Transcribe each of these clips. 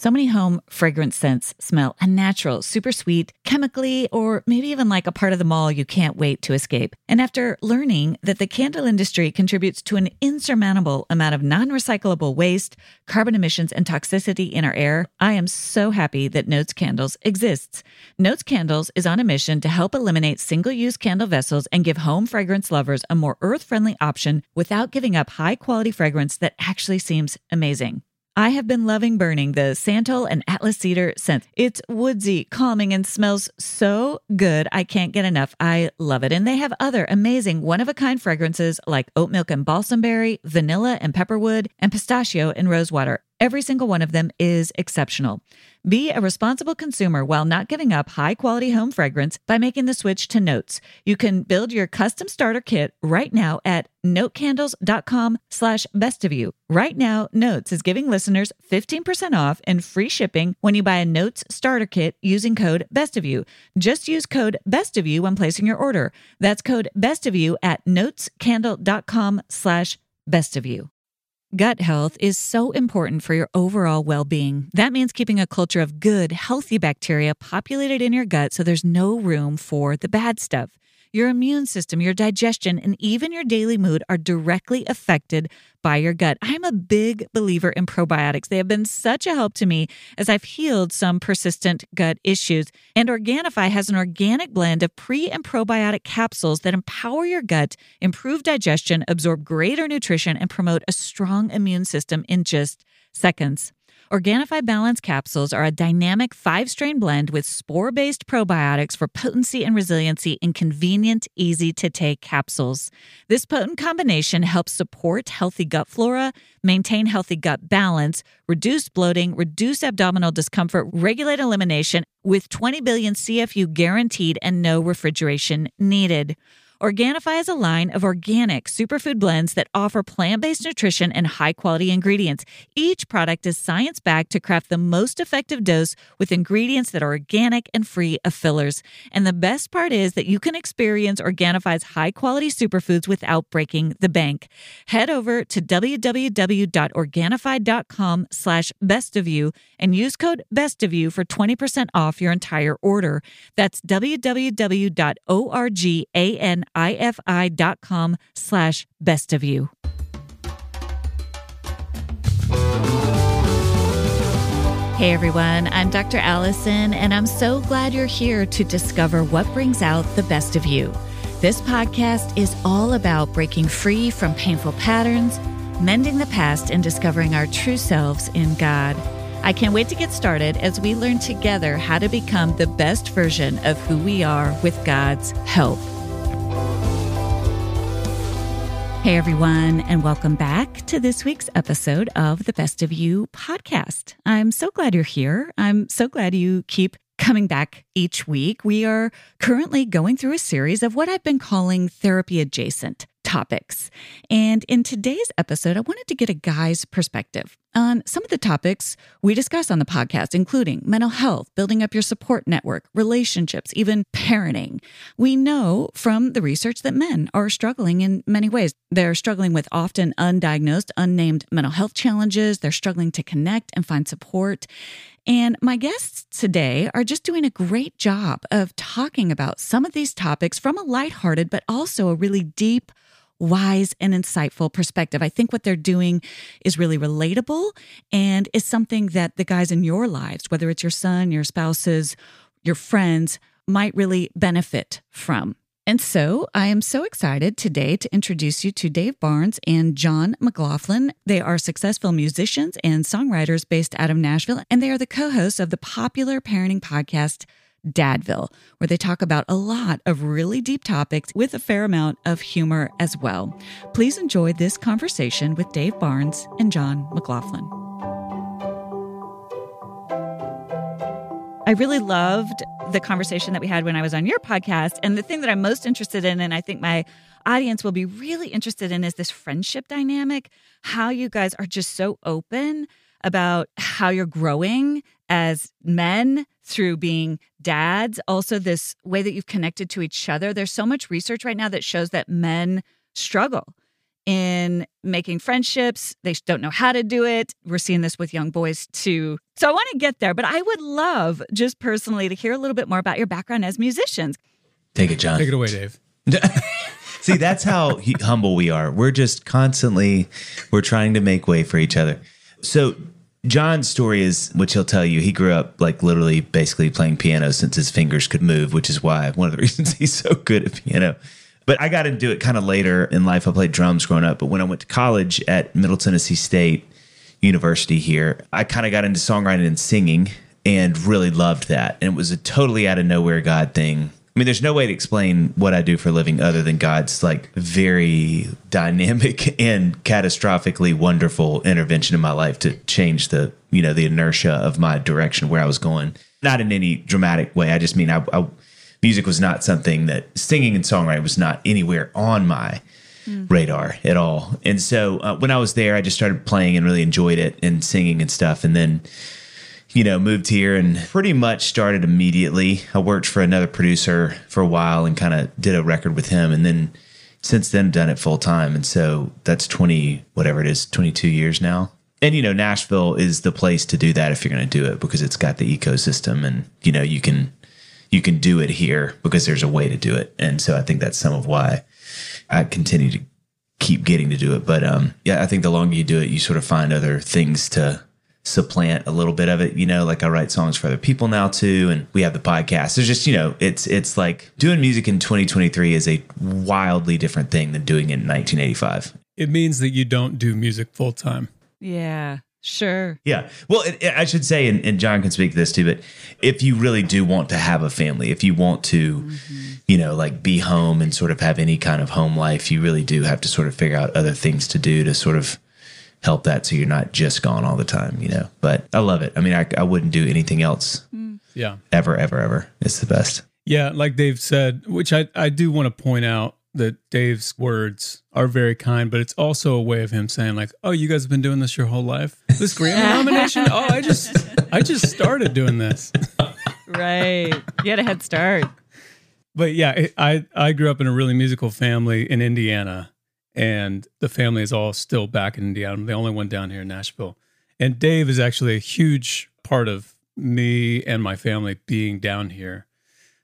So many home fragrance scents smell unnatural, super sweet, chemically, or maybe even like a part of the mall you can't wait to escape. And after learning that the candle industry contributes to an insurmountable amount of non recyclable waste, carbon emissions, and toxicity in our air, I am so happy that Notes Candles exists. Notes Candles is on a mission to help eliminate single use candle vessels and give home fragrance lovers a more earth friendly option without giving up high quality fragrance that actually seems amazing. I have been loving burning the Santal and Atlas Cedar scents. It's woodsy, calming, and smells so good. I can't get enough. I love it. And they have other amazing one of a kind fragrances like oat milk and balsam berry, vanilla and pepperwood, and pistachio and rosewater. Every single one of them is exceptional. Be a responsible consumer while not giving up high quality home fragrance by making the switch to Notes. You can build your custom starter kit right now at notescandles.com slash best of you. Right now, Notes is giving listeners 15% off and free shipping when you buy a Notes starter kit using code best of you. Just use code best of you when placing your order. That's code best of you at notescandles.com slash best of you. Gut health is so important for your overall well being. That means keeping a culture of good, healthy bacteria populated in your gut so there's no room for the bad stuff. Your immune system, your digestion, and even your daily mood are directly affected by your gut. I'm a big believer in probiotics. They have been such a help to me as I've healed some persistent gut issues. And Organifi has an organic blend of pre and probiotic capsules that empower your gut, improve digestion, absorb greater nutrition, and promote a strong immune system in just seconds. Organifi Balance capsules are a dynamic five strain blend with spore based probiotics for potency and resiliency in convenient, easy to take capsules. This potent combination helps support healthy gut flora, maintain healthy gut balance, reduce bloating, reduce abdominal discomfort, regulate elimination with 20 billion CFU guaranteed and no refrigeration needed. Organifi is a line of organic superfood blends that offer plant based nutrition and high quality ingredients. Each product is science backed to craft the most effective dose with ingredients that are organic and free of fillers. And the best part is that you can experience Organifi's high quality superfoods without breaking the bank. Head over to www.organifi.com slash best of you and use code best of you for 20% off your entire order. That's www.organ ifi.com slash best of you. Hey everyone, I'm Dr. Alison, and I'm so glad you're here to discover what brings out the best of you. This podcast is all about breaking free from painful patterns, mending the past, and discovering our true selves in God. I can't wait to get started as we learn together how to become the best version of who we are with God's help. Hey, everyone, and welcome back to this week's episode of the Best of You podcast. I'm so glad you're here. I'm so glad you keep coming back each week. We are currently going through a series of what I've been calling therapy adjacent topics. And in today's episode, I wanted to get a guy's perspective on some of the topics we discuss on the podcast, including mental health, building up your support network, relationships, even parenting. We know from the research that men are struggling in many ways. They're struggling with often undiagnosed, unnamed mental health challenges. They're struggling to connect and find support. And my guests today are just doing a great job of talking about some of these topics from a lighthearted, but also a really deep, wise and insightful perspective. I think what they're doing is really relatable and is something that the guys in your lives, whether it's your son, your spouses, your friends, might really benefit from. And so I am so excited today to introduce you to Dave Barnes and Jon McLaughlin. They are successful musicians and songwriters based out of Nashville, and they are the co hosts of the popular parenting podcast Dadville, where they talk about a lot of really deep topics with a fair amount of humor as well. Please enjoy this conversation with Dave Barnes and Jon McLaughlin. I really loved the conversation that we had when I was on your podcast. And the thing that I'm most interested in, and I think my audience will be really interested in, is this friendship dynamic, how you guys are just so open about how you're growing as men through being dads, also this way that you've connected to each other. There's so much research right now that shows that men struggle in making friendships. They don't know how to do it. We're seeing this with young boys too. So I want to get there, but I would love just personally to hear a little bit more about your background as musicians. Take it, Jon. Take it away, Dave. See, that's how he, humble we are. We're just constantly we're trying to make way for each other. So Jon's story is, which he'll tell you, he grew up like literally basically playing piano since his fingers could move, which is why one of the reasons he's so good at piano. But I got into it kind of later in life. I played drums growing up, but when I went to college at Middle Tennessee State University here, I kind of got into songwriting and singing and really loved that. And it was a totally out of nowhere God thing. I mean, there's no way to explain what I do for a living other than God's like very dynamic and catastrophically wonderful intervention in my life to change the, you know, the inertia of my direction where I was going. Not in any dramatic way. I just mean I, I music was not something that singing and songwriting was not anywhere on my mm. radar at all. And so uh, when I was there, I just started playing and really enjoyed it and singing and stuff. And then, you know, moved here and pretty much started immediately. I worked for another producer for a while and kind of did a record with him. And then since then, done it full time. And so that's 20, whatever it is, 22 years now. And, you know, Nashville is the place to do that if you're going to do it because it's got the ecosystem and, you know, you can you can do it here because there's a way to do it. And so I think that's some of why I continue to keep getting to do it. But um, yeah, I think the longer you do it, you sort of find other things to supplant a little bit of it. You know, like I write songs for other people now too, and we have the podcast. There's just you know, it's it's like doing music in 2023 is a wildly different thing than doing it in 1985. It means that you don't do music full time. Yeah. Sure. Yeah. Well, it, it, I should say, and, and, Jon can speak to this too, but if you really do want to have a family, if you want to, mm-hmm. you know, like be home and sort of have any kind of home life, you really do have to sort of figure out other things to do to sort of help that so you're not just gone all the time, you know. But I love it. I mean, I, I wouldn't do anything else. Mm. Yeah. Ever, ever, ever. It's the best. Yeah. Like Dave said, which I, I do want to point out that Dave's words are very kind, but it's also a way of him saying like, "Oh, you guys have been doing this your whole life. This Grammy nomination? Oh, I just I just started doing this." right. You had a head start. But yeah, I I grew up in a really musical family in Indiana, and the family is all still back in Indiana. I'm the only one down here in Nashville. And Dave is actually a huge part of me and my family being down here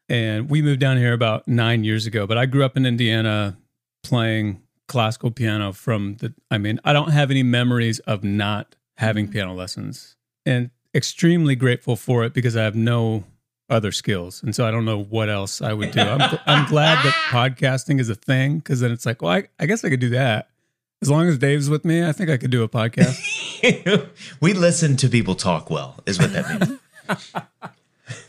and we moved down here about nine years ago. But I grew up in Indiana playing classical piano from the, I mean, I don't have any memories of not having mm-hmm. piano lessons and extremely grateful for it because I have no other skills. And so I don't know what else I would do. I'm, I'm glad that podcasting is a thing because then it's like, well, I, I guess I could do that. As long as Dave's with me, I think I could do a podcast. we listen to people talk well, is what that means.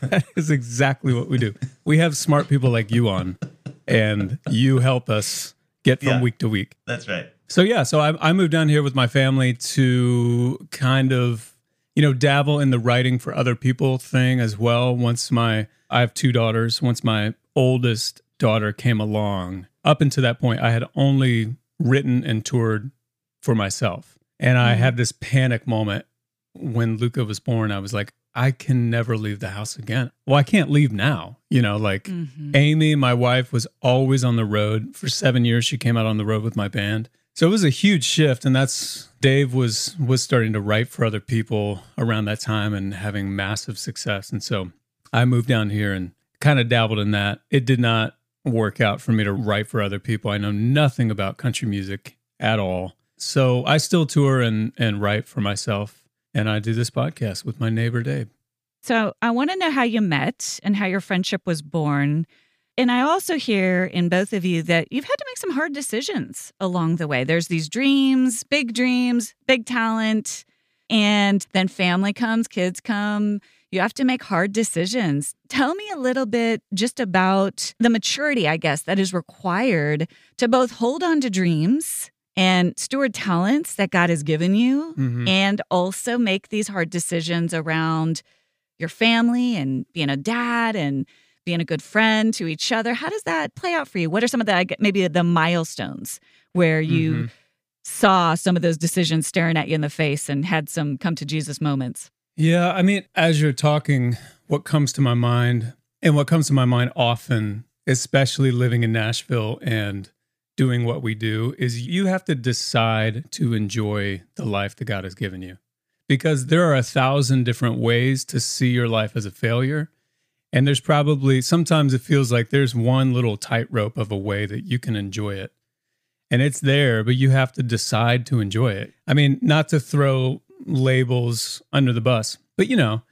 that is exactly what we do. We have smart people like you on, and you help us get from yeah, week to week. That's right. So yeah, so I, I moved down here with my family to kind of you know dabble in the writing for other people thing as well. Once my I have two daughters. Once my oldest daughter came along, up until that point, I had only written and toured for myself, and I mm-hmm. had this panic moment when Luca was born. I was like, I can never leave the house again. Well, I can't leave now. You know, like mm-hmm. Amy, my wife, was always on the road. For seven years, she came out on the road with my band. So it was a huge shift. And that's Dave was was starting to write for other people around that time and having massive success. And so I moved down here and kind of dabbled in that. It did not work out for me to write for other people. I know nothing about country music at all. So I still tour and and write for myself and I do this podcast with my neighbor, Dave. So I want to know how you met and how your friendship was born. And I also hear in both of you that you've had to make some hard decisions along the way. There's these dreams, big dreams, big talent, and then family comes, kids come. You have to make hard decisions. Tell me a little bit just about the maturity, I guess, that is required to both hold on to dreams and steward talents that God has given you mm-hmm. and also make these hard decisions around your family and being a dad and being a good friend to each other. How does that play out for you? What are some of the maybe the milestones where you mm-hmm. saw some of those decisions staring at you in the face and had some come to Jesus moments? Yeah, I mean, as you're talking, what comes to my mind and what comes to my mind often, especially living in Nashville and doing what we do is you have to decide to enjoy the life that God has given you. Because there are a thousand different ways to see your life as a failure. And there's probably sometimes it feels like there's one little tightrope of a way that you can enjoy it. And it's there, but you have to decide to enjoy it. I mean, not to throw labels under the bus, but you know,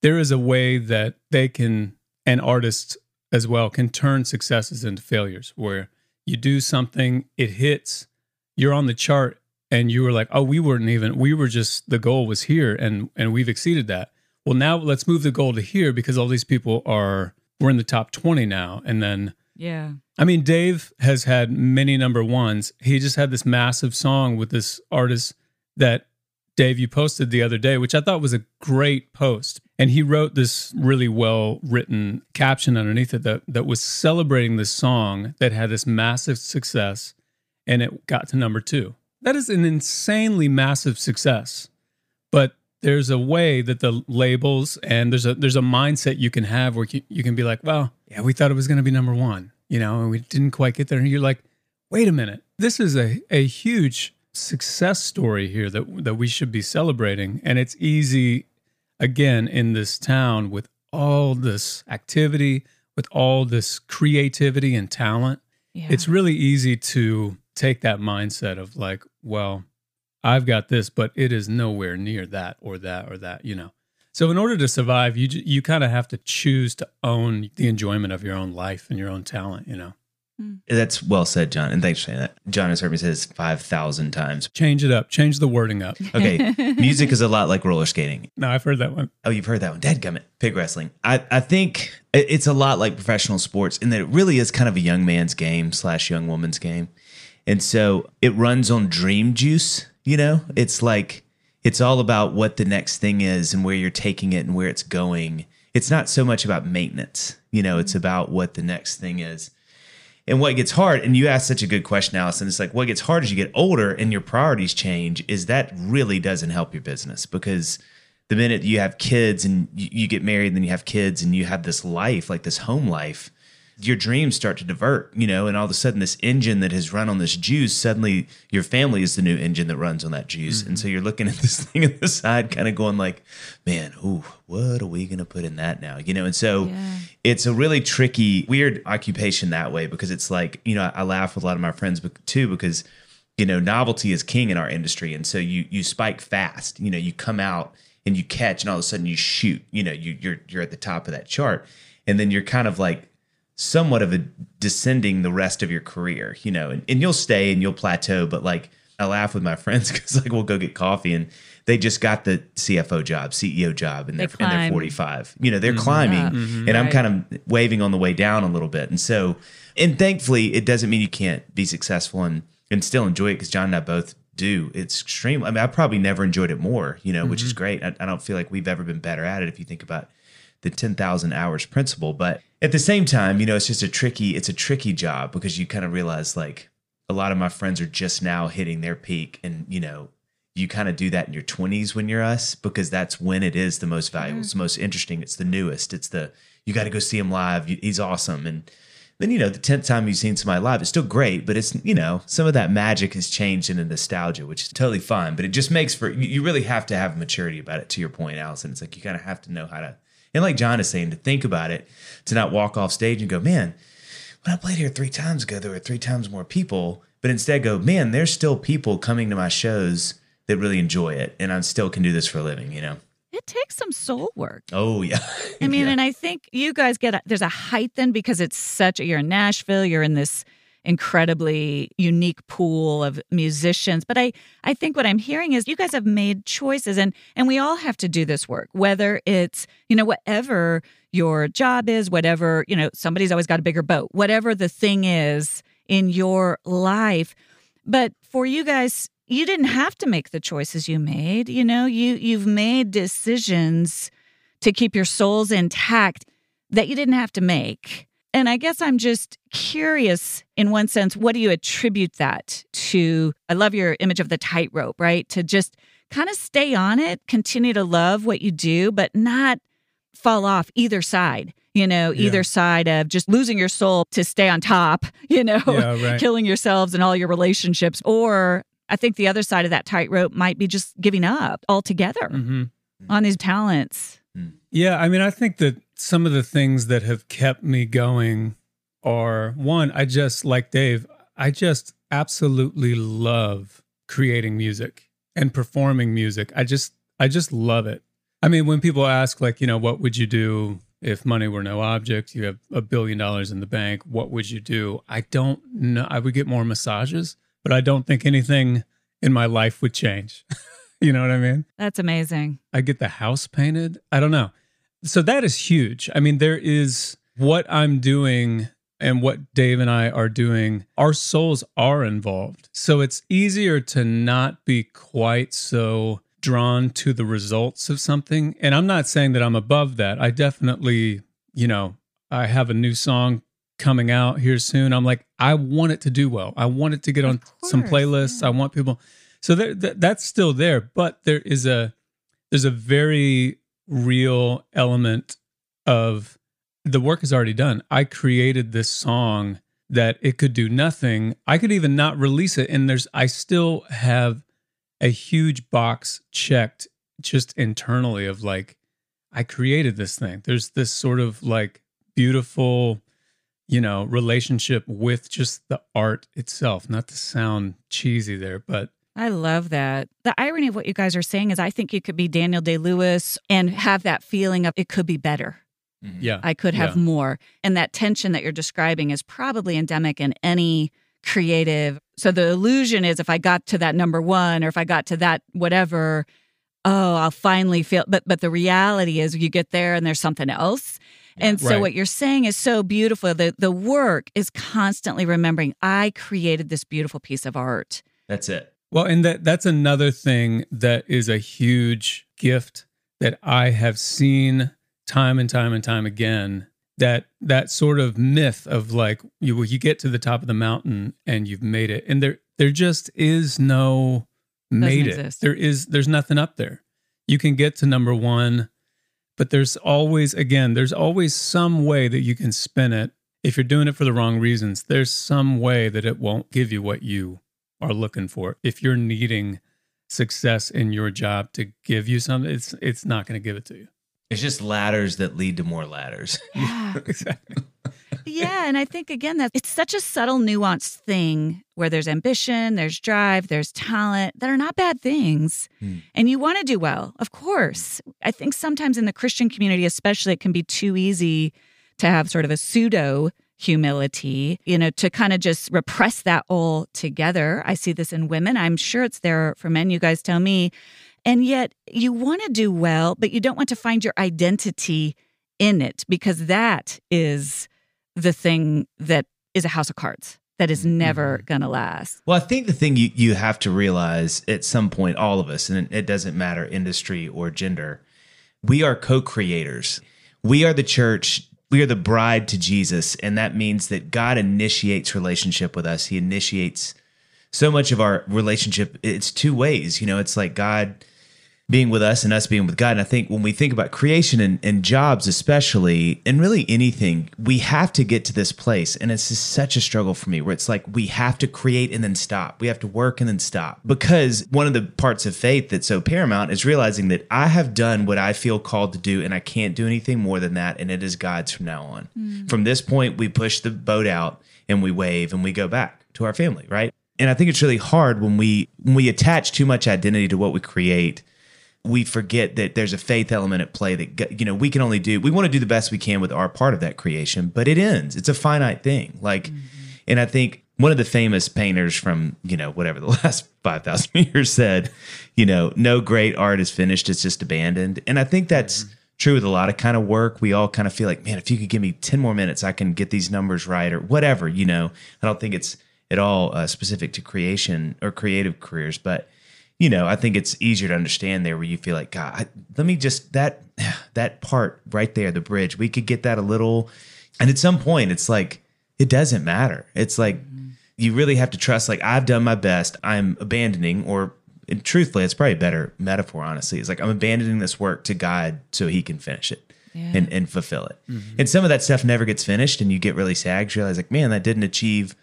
there is a way that they can, and artists as well, can turn successes into failures where you do something, it hits, you're on the chart, and you were like, oh, we weren't even, we were just, the goal was here and, and we've exceeded that. Well, now let's move the goal to here because all these people are, we're in the top 20 now. And then, Yeah. I mean, Dave has had many number ones. He just had this massive song with this artist that Dave, you posted the other day, which I thought was a great post. And he wrote this really well written caption underneath it that, that was celebrating this song that had this massive success and it got to number two. That is an insanely massive success. But there's a way that the labels and there's a there's a mindset you can have where you, you can be like, well, yeah, we thought it was going to be number one, you know, and we didn't quite get there. And you're like, wait a minute, this is a a huge success story here that that we should be celebrating, and it's easy again in this town with all this activity, with all this creativity and talent. Yeah. It's really easy to take that mindset of like, well, I've got this, but it is nowhere near that or that or that, you know. So in order to survive, you you kind of have to choose to own the enjoyment of your own life and your own talent, you know. Mm. That's well said, Jon. And thanks for saying that. Jon has heard me say this 5,000 times. Change it up, change the wording up. Okay. music is a lot like roller skating. No, I've heard that one. Oh, you've heard that one. Dadgummit. Pig wrestling. I, I think it's a lot like professional sports in that it really is kind of a young man's game slash young woman's game. And so it runs on dream juice, you know? It's like it's all about what the next thing is and where you're taking it and where it's going. It's not so much about maintenance, you know, it's mm-hmm. about what the next thing is. And what gets hard, and you asked such a good question, Alison. It's like what gets hard as you get older and your priorities change is that really doesn't help your business because the minute you have kids and you, you get married and then you have kids and you have this life, like this home life, your dreams start to divert, you know, and all of a sudden this engine that has run on this juice, suddenly your family is the new engine that runs on that juice. And so mm-hmm. you're looking at this thing at the side, kind of going like, man, ooh, what are we gonna put in that now? You know, and so Yeah. it's a really tricky, weird occupation that way because it's like, you know, I laugh with a lot of my friends too because you know novelty is king in our industry and so you you spike fast you know you come out and you catch and all of a sudden you shoot you know you you're you're at the top of that chart and then you're kind of like somewhat of a descending the rest of your career you know and, and you'll stay and you'll plateau but like i laugh with my friends because like we'll go get coffee and they just got the cfo job ceo job and They they're, and they're 45 you know they're mm-hmm. climbing Yeah. Mm-hmm. and i'm kind of waving on the way down a little bit. And so and thankfully it doesn't mean you can't be successful and and still enjoy it because jon and i both do. It's extreme i mean i probably never enjoyed it more you know which is mm-hmm. great. I, I don't feel like we've ever been better at it if you think about the 10,000 hours principle but at the same time you know it's just a tricky it's a tricky job because you kind of realize like a lot of my friends are just now hitting their peak and you know you kind of do that in your 20s when you're us because that's when it is the most valuable it's mm-hmm. the most interesting it's the newest it's the you got to go see him live he's awesome. And then you know the 10th time you've seen somebody live it's still great but it's you know some of that magic has changed into nostalgia which is totally fine but it just makes for you you really have to have maturity about it to your point alison. It's like you kind of have to know how to and like jon is saying to think about it to not walk off stage and go man when I played here three times ago, there were three times more people, but instead go, man, there's still people coming to my shows that really enjoy it, and I still can do this for a living, you know? It takes some soul work. Oh, yeah. I mean, Yeah. and I think you guys get a, there's a height then because it's such a, you're in Nashville, you're in this incredibly unique pool of musicians. But I I think what I'm hearing is you guys have made choices and and we all have to do this work, whether it's, you know, whatever your job is, whatever, you know, somebody's always got a bigger boat, whatever the thing is in your life. But for you guys, you didn't have to make the choices you made. You know, you you've made decisions to keep your souls intact that you didn't have to make. And I guess I'm just curious in one sense, what do you attribute that to? I love your image of the tightrope, right? To just kind of stay on it, continue to love what you do, but not fall off either side. you know, either Yeah. side of just losing your soul to stay on top, you know, Yeah, right. killing yourselves and all your relationships. Or I think the other side of that tightrope might be just giving up altogether hmm on these talents. Yeah, I mean, I think that some of the things that have kept me going are one, I just like Dave, I just absolutely love creating music and performing music. I just I just love it. I mean, when people ask like, you know, what would you do if money were no object? You have a billion dollars in the bank, what would you do? I don't know. I would get more massages, but I don't think anything in my life would change. you know what I mean? That's amazing. I get the house painted. I don't know. So that is huge. I mean, there is what I'm doing and what Dave and I are doing, our souls are involved. So it's easier to not be quite so drawn to the results of something. And I'm not saying that I'm above that. I definitely, you know, I have a new song coming out here soon. I'm like, I want it to do well. I want it to get on some playlists. I want people. So there, th- that's still there, but there is a there's a very real element of the work is already done. I created this song that it could do nothing. I could even not release it and there's I still have a huge box checked just internally of like I created this thing. There's this sort of like beautiful you know relationship with just the art itself. Not to sound cheesy there, but I love that. The irony of what you guys are saying is I think you could be Daniel Day Lewis and have that feeling of it could be better. Mm-hmm. yeah. I could have Yeah. more. And that tension that you're describing is probably endemic in any creative. So the illusion is if I got to that number one or if I got to that whatever, oh, I'll finally feel but but the reality is you get there and there's something else. And so Right. what you're saying is so beautiful. The the work is constantly remembering I created this beautiful piece of art. That's it. Well, and that that's another thing that is a huge gift that I have seen time and time and time again. That that sort of myth of like you you get to the top of the mountain and you've made it, and there there just is no made it. exist. There is there's nothing up there. You can get to number one, but there's always again there's always some way that you can spin it. If you're doing it for the wrong reasons, there's some way that it won't give you what you are looking for. If you're needing success in your job to give you something, it's it's not going to give it to you. It's just ladders that lead to more ladders. Yeah. exactly. yeah, and I think again that it's such a subtle, nuanced thing where there's ambition, there's drive, there's talent that are not bad things. Hmm. And you want to do well, of course. I think sometimes in the Christian community, especially, it can be too easy to have sort of a pseudo humility, you know, to kind of just repress that all together. I see this in women. I'm sure it's there for men. You guys tell me. And yet you want to do well, but you don't want to find your identity in it because that is the thing that is a house of cards that is never mm-hmm. going to last. Well, I think the thing you, you have to realize at some point, all of us, and it doesn't matter industry or gender, we are co creators. We are the church. We are the bride to Jesus. And that means that God initiates relationship with us. He initiates so much of our relationship. It's two ways. You know, it's like God being with us and us being with God. And I think when we think about creation and, and jobs, especially, and really anything, we have to get to this place. And it's just such a struggle for me where it's like we have to create and then stop. We have to work and then stop. Because one of the parts of faith that's so paramount is realizing that I have done what I feel called to do and I can't do anything more than that. And it is God's from now on. Mm. From this point, we push the boat out and we wave and we go back to our family, right? And I think it's really hard when we when we attach too much identity to what we create we forget that there's a faith element at play that you know we can only do we want to do the best we can with our part of that creation but it ends. It's a finite thing. Like and i think one of the famous painters from you know whatever the last 5000 years said you know no great art is finished it's just abandoned. And i think that's true with a lot of kind of work. We all kind of feel like man if you could give me 10 more minutes i can get these numbers right or whatever you know? I don't think it's at all uh, specific to creation or creative careers but you know, I think it's easier to understand there where you feel like, God, I, let me just that that part right there, the bridge. We could get that a little, and at some point, it's like it doesn't matter. It's like mm-hmm. you really have to trust. Like I've done my best. I'm abandoning, or and truthfully, it's probably a better metaphor. Honestly, it's like I'm abandoning this work to God so He can finish it. and, and fulfill it. Mm-hmm. And some of that stuff never gets finished and you get really sad. you realize like, man, that didn't achieve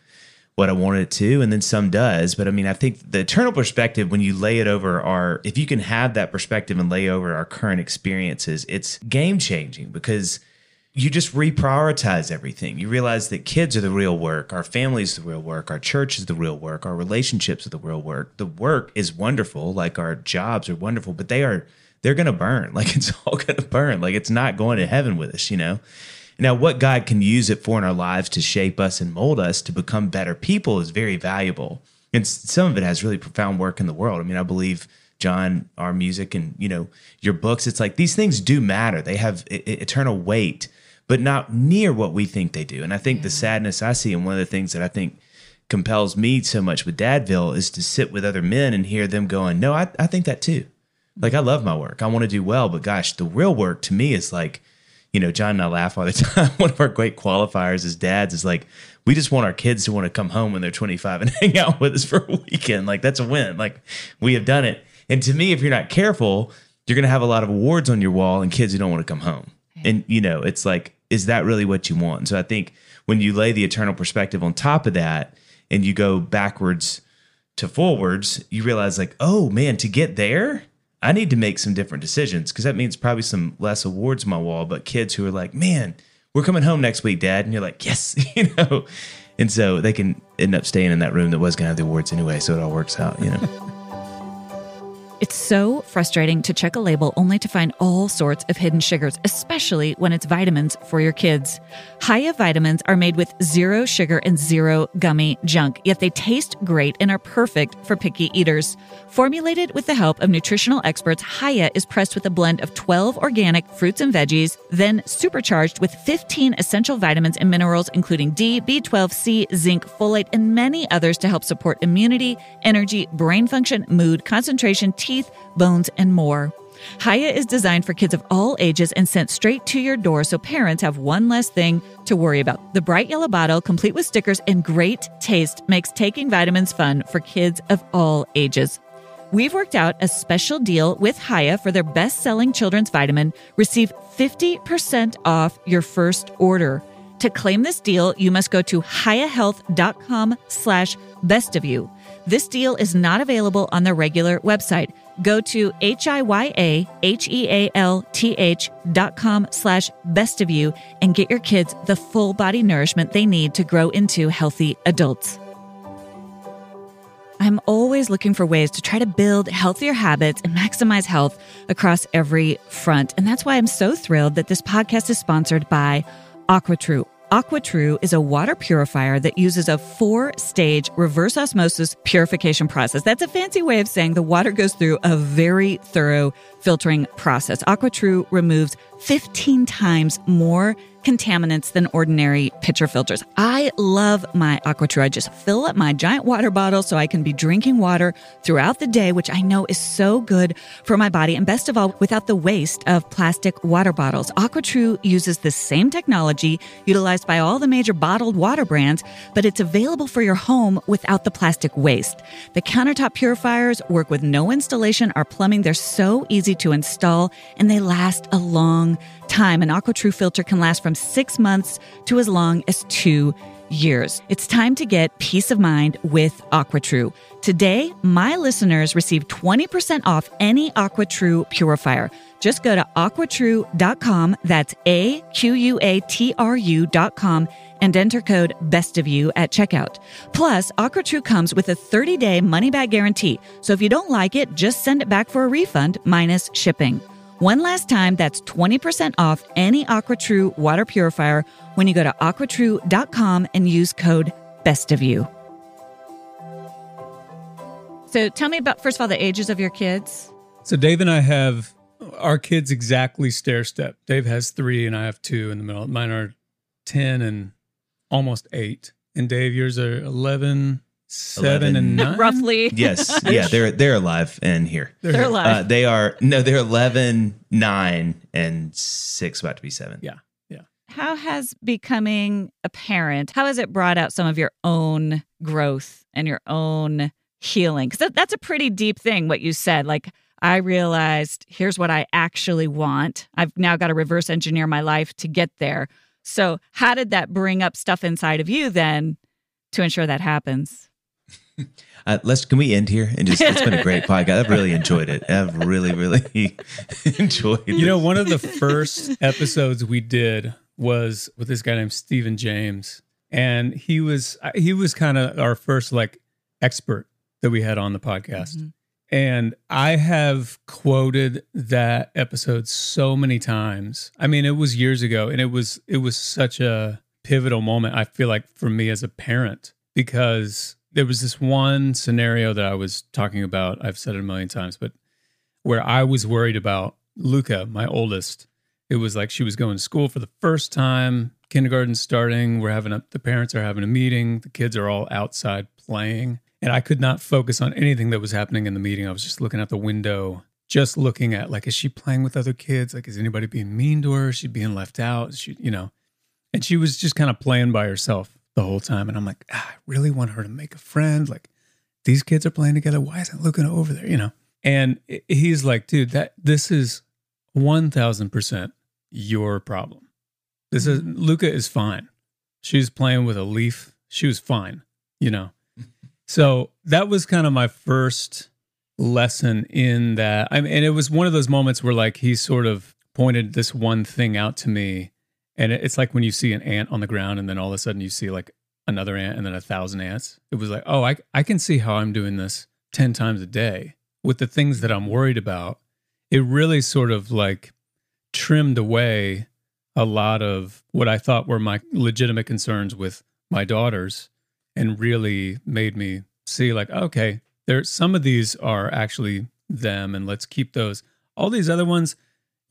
what I wanted it to, and then some does. But I mean, I think the eternal perspective, when you lay it over our, if you can have that perspective and lay over our current experiences, it's game changing because you just reprioritize everything. You realize that kids are the real work, our families the real work, our church is the real work, our relationships are the real work. The work is wonderful, like our jobs are wonderful, but they are they're gonna burn. Like it's all gonna burn. Like it's not going to heaven with us, you know. Now, what God can use it for in our lives to shape us and mold us to become better people is very valuable. And some of it has really profound work in the world. I mean, I believe Jon, our music, and you know your books. It's like these things do matter. They have eternal weight, but not near what we think they do. And I think the sadness I see, and one of the things that I think compels me so much with Dadville is to sit with other men and hear them going, "No, I, I think that too." Like I love my work. I want to do well, but gosh, the real work to me is like, you know, Jon and I laugh all the time. One of our great qualifiers as dads is like, we just want our kids to want to come home when they're 25 and hang out with us for a weekend. Like that's a win. Like we have done it. And to me, if you're not careful, you're going to have a lot of awards on your wall and kids who don't want to come home. And you know, it's like, is that really what you want? And so I think when you lay the eternal perspective on top of that and you go backwards to forwards, you realize like, oh man, to get there, I need to make some different decisions because that means probably some less awards on my wall, but kids who are like, man, we're coming home next week, dad. And you're like, yes, you know. And so they can end up staying in that room that was going to have the awards anyway. So it all works out, you know. It's so frustrating to check a label only to find all sorts of hidden sugars, especially when it's vitamins for your kids. Hiya vitamins are made with zero sugar and zero gummy junk, yet they taste great and are perfect for picky eaters. Formulated with the help of nutritional experts, Hiya is pressed with a blend of 12 organic fruits and veggies, then supercharged with 15 essential vitamins and minerals, including D, B12, C, zinc, folate, and many others to help support immunity, energy, brain function, mood, concentration, teeth, bones, and more. Hiya is designed for kids of all ages and sent straight to your door so parents have one less thing to worry about. The bright yellow bottle, complete with stickers and great taste, makes taking vitamins fun for kids of all ages. We've worked out a special deal with Hiya for their best selling children's vitamin. Receive 50% off your first order. To claim this deal, you must go to hiyahealth.com slash best of you. This deal is not available on their regular website. Go to H-I-Y-A-H-E-A-L-T-H dot com slash best of you and get your kids the full body nourishment they need to grow into healthy adults. I'm always looking for ways to try to build healthier habits and maximize health across every front. And that's why I'm so thrilled that this podcast is sponsored by AquaTru. AquaTru is a water purifier that uses a four stage reverse osmosis purification process. That's a fancy way of saying the water goes through a very thorough filtering process. AquaTru removes 15 times more contaminants than ordinary pitcher filters. I love my AquaTru. I just fill up my giant water bottle so I can be drinking water throughout the day, which I know is so good for my body. And best of all, without the waste of plastic water bottles. AquaTru uses the same technology utilized by all the major bottled water brands, but it's available for your home without the plastic waste. The countertop purifiers work with no installation or plumbing. They're so easy to install and they last a long time. An AquaTru filter can last from six months to as long as two years. It's time to get peace of mind with AquaTru. Today, my listeners receive 20% off any AquaTru purifier. Just go to aquatru.com, that's A Q U A T R U.com, and enter code BEST of you at checkout. Plus, AquaTru comes with a 30 day money back guarantee. So if you don't like it, just send it back for a refund minus shipping. One last time, that's 20% off any AquaTru water purifier when you go to aquatru.com and use code BEST of you. So tell me about, first of all, the ages of your kids. So Dave and I have our kids exactly stair step. Dave has three and I have two in the middle. Mine are 10 and almost eight. And Dave, yours are 11, 7, and 9. Roughly. Yes. Yeah. They're, they're alive and here. They're here. alive. Uh, they are, no, they're 11, 9, and 6, about to be 7. Yeah. Yeah. how has becoming a parent, how has it brought out some of your own growth and your own healing? Because that's a pretty deep thing, what you said. Like, I realized here's what I actually want. I've now got to reverse engineer my life to get there. So, how did that bring up stuff inside of you then to ensure that happens? Uh, let's can we end here and just it's been a great podcast. I've really enjoyed it. I've really, really enjoyed it. You know, one of the first episodes we did was with this guy named Stephen James. And he was he was kind of our first like expert that we had on the podcast. Mm-hmm. And I have quoted that episode so many times. I mean, it was years ago and it was it was such a pivotal moment I feel like for me as a parent because there was this one scenario that I was talking about. I've said it a million times, but where I was worried about Luca, my oldest. It was like she was going to school for the first time, kindergarten starting. We're having a, the parents are having a meeting. The kids are all outside playing. And I could not focus on anything that was happening in the meeting. I was just looking out the window, just looking at like, is she playing with other kids? Like, is anybody being mean to her? Is she being left out? Is she, you know, and she was just kind of playing by herself the whole time. And I'm like, ah, I really want her to make a friend. Like, these kids are playing together. Why isn't Luca over there? You know? And he's like, dude, that this is 1000% your problem. This is mm-hmm. Luca is fine. She's playing with a leaf. She was fine, you know? so that was kind of my first lesson in that. I mean, and it was one of those moments where like he sort of pointed this one thing out to me and it's like when you see an ant on the ground and then all of a sudden you see like another ant and then a thousand ants. It was like, oh, I, I can see how I'm doing this 10 times a day with the things that I'm worried about. It really sort of like trimmed away a lot of what I thought were my legitimate concerns with my daughters and really made me see like, okay, there some of these are actually them and let's keep those. All these other ones,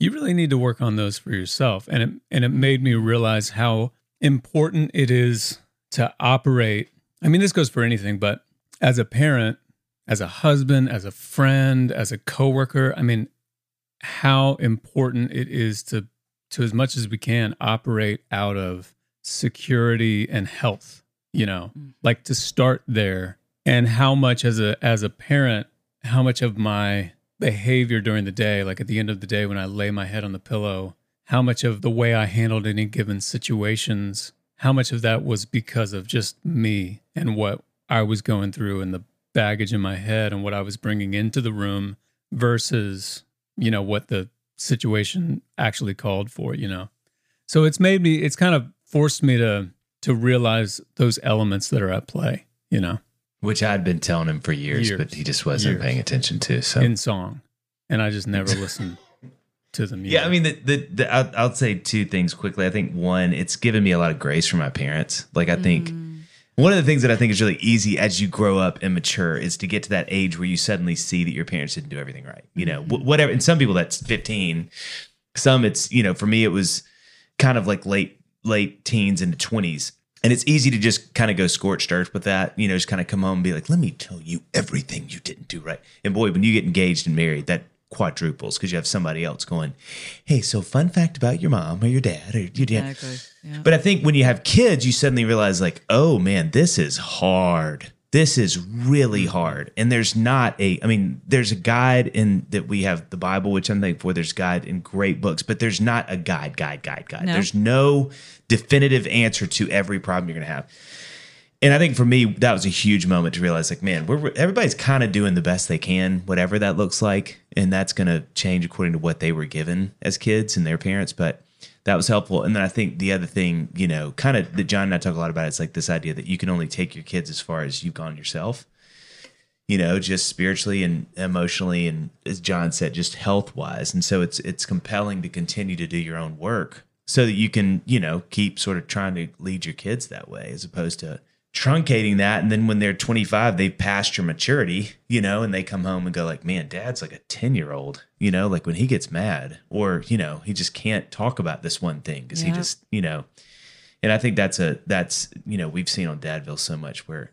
you really need to work on those for yourself. And it, and it made me realize how important it is to operate. I mean, this goes for anything, but as a parent, as a husband, as a friend, as a coworker, I mean, how important it is to to as much as we can operate out of security and health, you know, mm. like to start there and how much as a as a parent, how much of my behavior during the day, like at the end of the day when I lay my head on the pillow, how much of the way I handled any given situations, how much of that was because of just me and what I was going through and the baggage in my head and what I was bringing into the room versus, you know, what the situation actually called for, you know. So it's made me it's kind of forced me to to realize those elements that are at play, you know. Which I'd been telling him for years, years. but he just wasn't years. paying attention to. So in song, and I just never listened to the music. Yeah, I mean, the, the, the I'll, I'll, say two things quickly. I think one, it's given me a lot of grace from my parents. Like I think. Mm. One of the things that I think is really easy as you grow up and mature is to get to that age where you suddenly see that your parents didn't do everything right. You know, mm-hmm. whatever. And some people that's 15. Some it's, you know, for me, it was kind of like late, late teens into 20s and it's easy to just kind of go scorched earth with that, you know, just kind of come home and be like, let me tell you everything you didn't do right. And boy, when you get engaged and married, that quadruples because you have somebody else going, hey, so fun fact about your mom or your dad or your dad. Exactly. Yeah. But I think when you have kids, you suddenly realize, like, oh man, this is hard this is really mm-hmm. hard. And there's not a i mean there's a guide in that we have the bible which i'm thankful for. There's guide in great books but there's not a guide guide guide guide. No. there's no definitive answer to every problem you're going to have. And i think for me that was a huge moment to realize like man we're everybody's kind of doing the best they can whatever that looks like and that's going to change according to what they were given as kids and their parents but that was helpful. And then I think the other thing, you know, kind of that Jon and I talk a lot about, it's like this idea that you can only take your kids as far as you've gone yourself. You know, just spiritually and emotionally, and as Jon said, just health wise. And so it's it's compelling to continue to do your own work so that you can, you know, keep sort of trying to lead your kids that way, as opposed to truncating that. And then when they're 25 they've passed your maturity you know and they come home and go like man dad's like a 10 year old you know like when he gets mad or you know he just can't talk about this one thing because he just you know. And i think that's a that's you know we've seen on dadville so much where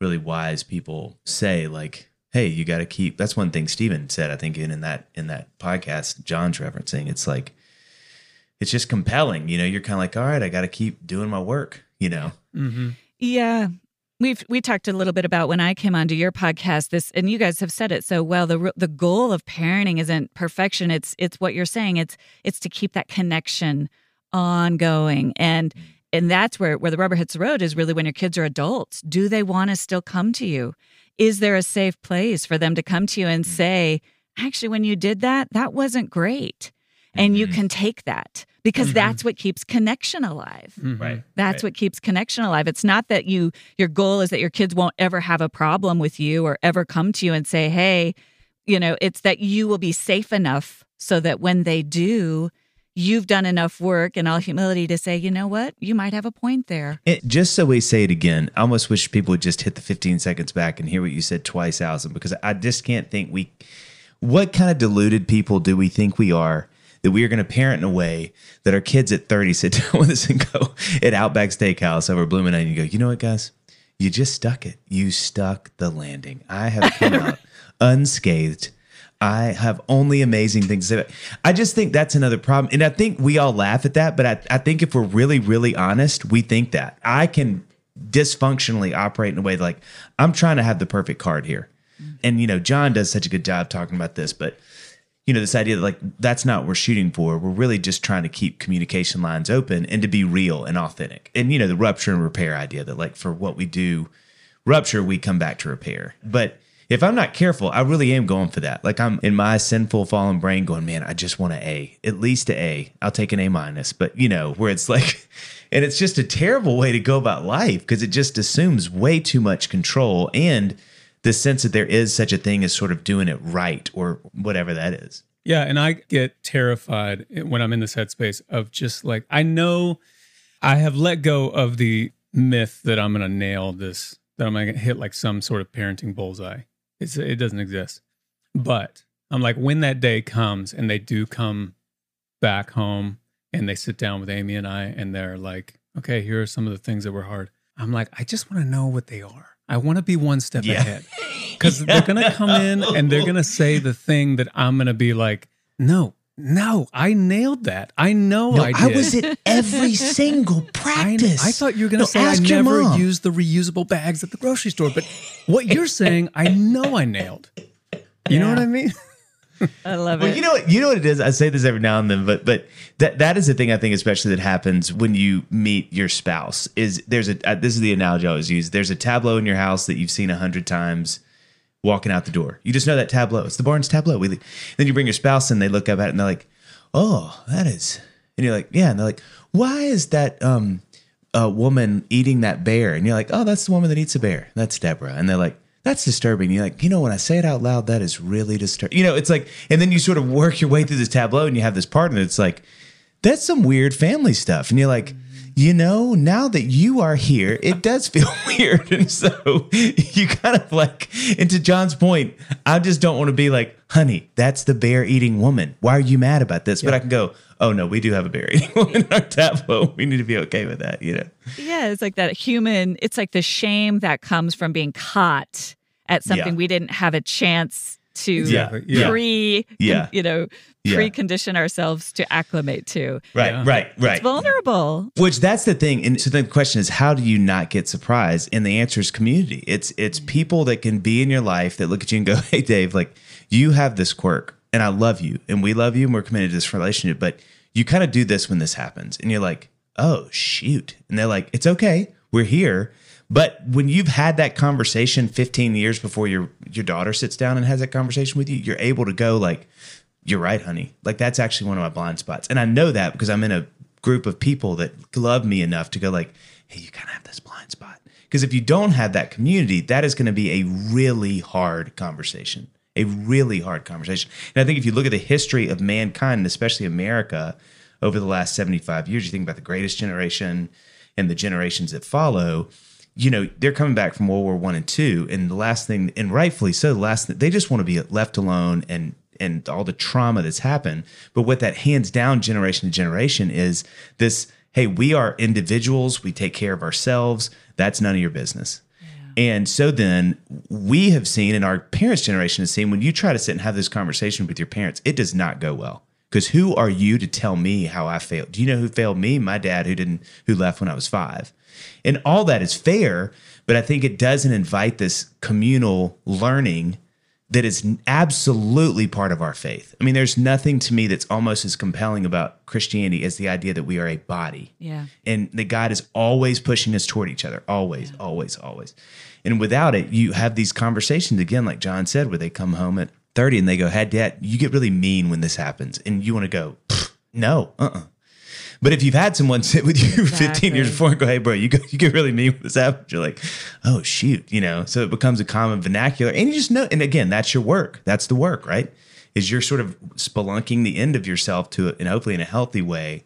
really wise people say like hey you got to keep that's one thing stephen said i think in, in that in that podcast jon's referencing. It's like it's just compelling you know you're kind of like all right i got to keep doing my work you know? Mm-hmm. Yeah. We've we talked a little bit about when I came onto your podcast this and you guys have said it so well the the goal of parenting isn't perfection. It's it's what you're saying. It's it's to keep that connection ongoing. And mm. and that's where where the rubber hits the road is really when your kids are adults do they want to still come to you? Is there a safe place for them to come to you and mm. say actually when you did that that wasn't great and you mm-hmm. can take that because mm-hmm. that's what keeps connection alive mm-hmm. Right. that's right. what keeps connection alive it's not that you your goal is that your kids won't ever have a problem with you or ever come to you and say hey you know it's that you will be safe enough so that when they do you've done enough work in all humility to say you know what you might have a point there It, just so we say it again, I almost wish people would just hit the 15 seconds back and hear what you said twice, Alison, because I just can't think we. What kind of deluded people do we think we are that we are going to parent in a way that our kids at 30 sit down with us and go at Outback Steakhouse over Blooming and you go, you know what, guys? You just stuck it. You stuck the landing. I have come out unscathed. I have only amazing things to say. I just think that's another problem. And I think we all laugh at that, but I, I think if we're really, really honest, we think that. I can dysfunctionally operate in a way like I'm trying to have the perfect card here. Mm-hmm. And, you know, Jon does such a good job talking about this, but, you know, this idea that like that's not what we're shooting for. We're really just trying to keep communication lines open and to be real and authentic. And, you know, the rupture and repair idea that like for what we do, rupture, we come back to repair. But if I'm not careful, I really am going for that. Like I'm in my sinful fallen brain going, man, I just want an A, at least an A. I'll take an A minus, but you know, where it's like, and it's just a terrible way to go about life because it just assumes way too much control and the sense that there is such a thing as sort of doing it right or whatever that is. Yeah, and I get terrified when I'm in this headspace of just like I know I have let go of the myth that I'm going to nail this, that I'm going to hit like some sort of parenting bullseye. It's, it doesn't exist. But I'm like, when that day comes and they do come back home and they sit down with Amy and I and they're like, okay, here are some of the things that were hard. I'm like, I just want to know what they are. I want to be one step Yeah. ahead because they're going to come in and they're going to say the thing that I'm going to be like, no, no, I nailed that. I know No, I I, was at every single practice. I thought you were going to No, say I never mom. used the reusable bags at the grocery store, but what you're saying, I know I nailed. You know what I mean? i love Well, it you know what you know what it is. I say this every now and then, but but that that is the thing I think, especially that happens when you meet your spouse. Is there's a uh, this is the analogy I always use. There's a tableau in your house that you've seen a hundred times. Walking out the door, you just know that tableau. It's the Barnes tableau. We, then you bring your spouse and they look up at it and they're like, "Oh, that is," and you're like, "Yeah," and they're like, "Why is that um a woman eating that bear?" And you're like, "Oh, that's the woman that eats a bear. That's Deborah." And they're like, that's disturbing. You're like, you know, when I say it out loud, that is really disturbing. You know, it's like, and then you sort of work your way through this tableau and you have this partner It's like, that's some weird family stuff. And you're like, you know, now that you are here, it does feel weird. And so you kind of like, and to Jon's point, I just don't want to be like, honey, that's the bear eating woman. Why are you mad about this? But I can go, oh no, we do have a bear eating woman in our tableau. We need to be okay with that, you know? Yeah, it's like that human, it's like the shame that comes from being caught at something Yeah. we didn't have a chance to Exactly. Yeah. pre, Yeah. you know, Yeah. precondition ourselves to acclimate to. Right, Yeah. right, right. Vulnerable. Which that's the thing. And so the question is, how do you not get surprised? And the answer is community. It's it's mm-hmm. people that can be in your life that look at you and go, Hey Dave, like you have this quirk and I love you and we love you and we're committed to this relationship, but you kind of do this when this happens. And you're like, Oh shoot. And they're like, It's okay. We're here. But when you've had that conversation 15 years before your your daughter sits down and has that conversation with you, you're able to go like, you're right, honey. Like that's actually one of my blind spots. And I know that because I'm in a group of people that love me enough to go like, hey, you kind of have this blind spot. Because if you don't have that community, that is going to be a really hard conversation. A really hard conversation. And I think if you look at the history of mankind, especially America, over the last 75 years, you think about the greatest generation and the generations that follow, you know, they're coming back from World War One and two, and the last thing, and rightfully so, the last thing, they just want to be left alone and and all the trauma that's happened. But what that hands down generation to generation is this: hey, we are individuals, we take care of ourselves. That's none of your business. And so then we have seen, and our parents' generation has seen, when you try to sit and have this conversation with your parents, it does not go well. Because who are you to tell me how I failed? Do you know who failed me? My dad, who didn't, who left when I was five. And all that is fair, But I think it doesn't invite this communal learning that is absolutely part of our faith. I mean, there's nothing to me that's almost as compelling about Christianity as the idea that we are a body. Yeah. And that God is always pushing us toward each other. Always, always, always. And without it, you have these conversations again, like Jon said, where they come home at 30 and they go, Hey, dad, you get really mean when this happens. And you want to go, No, uh uh-uh. But if you've had someone sit with you exactly. 15 years before and go, hey, bro, you, go, you get really mean with this happens, you're like, oh, shoot, you know? So it becomes a common vernacular. And you just know, and again, that's your work. That's the work, right? Is you're sort of spelunking the end of yourself to, and hopefully in a healthy way,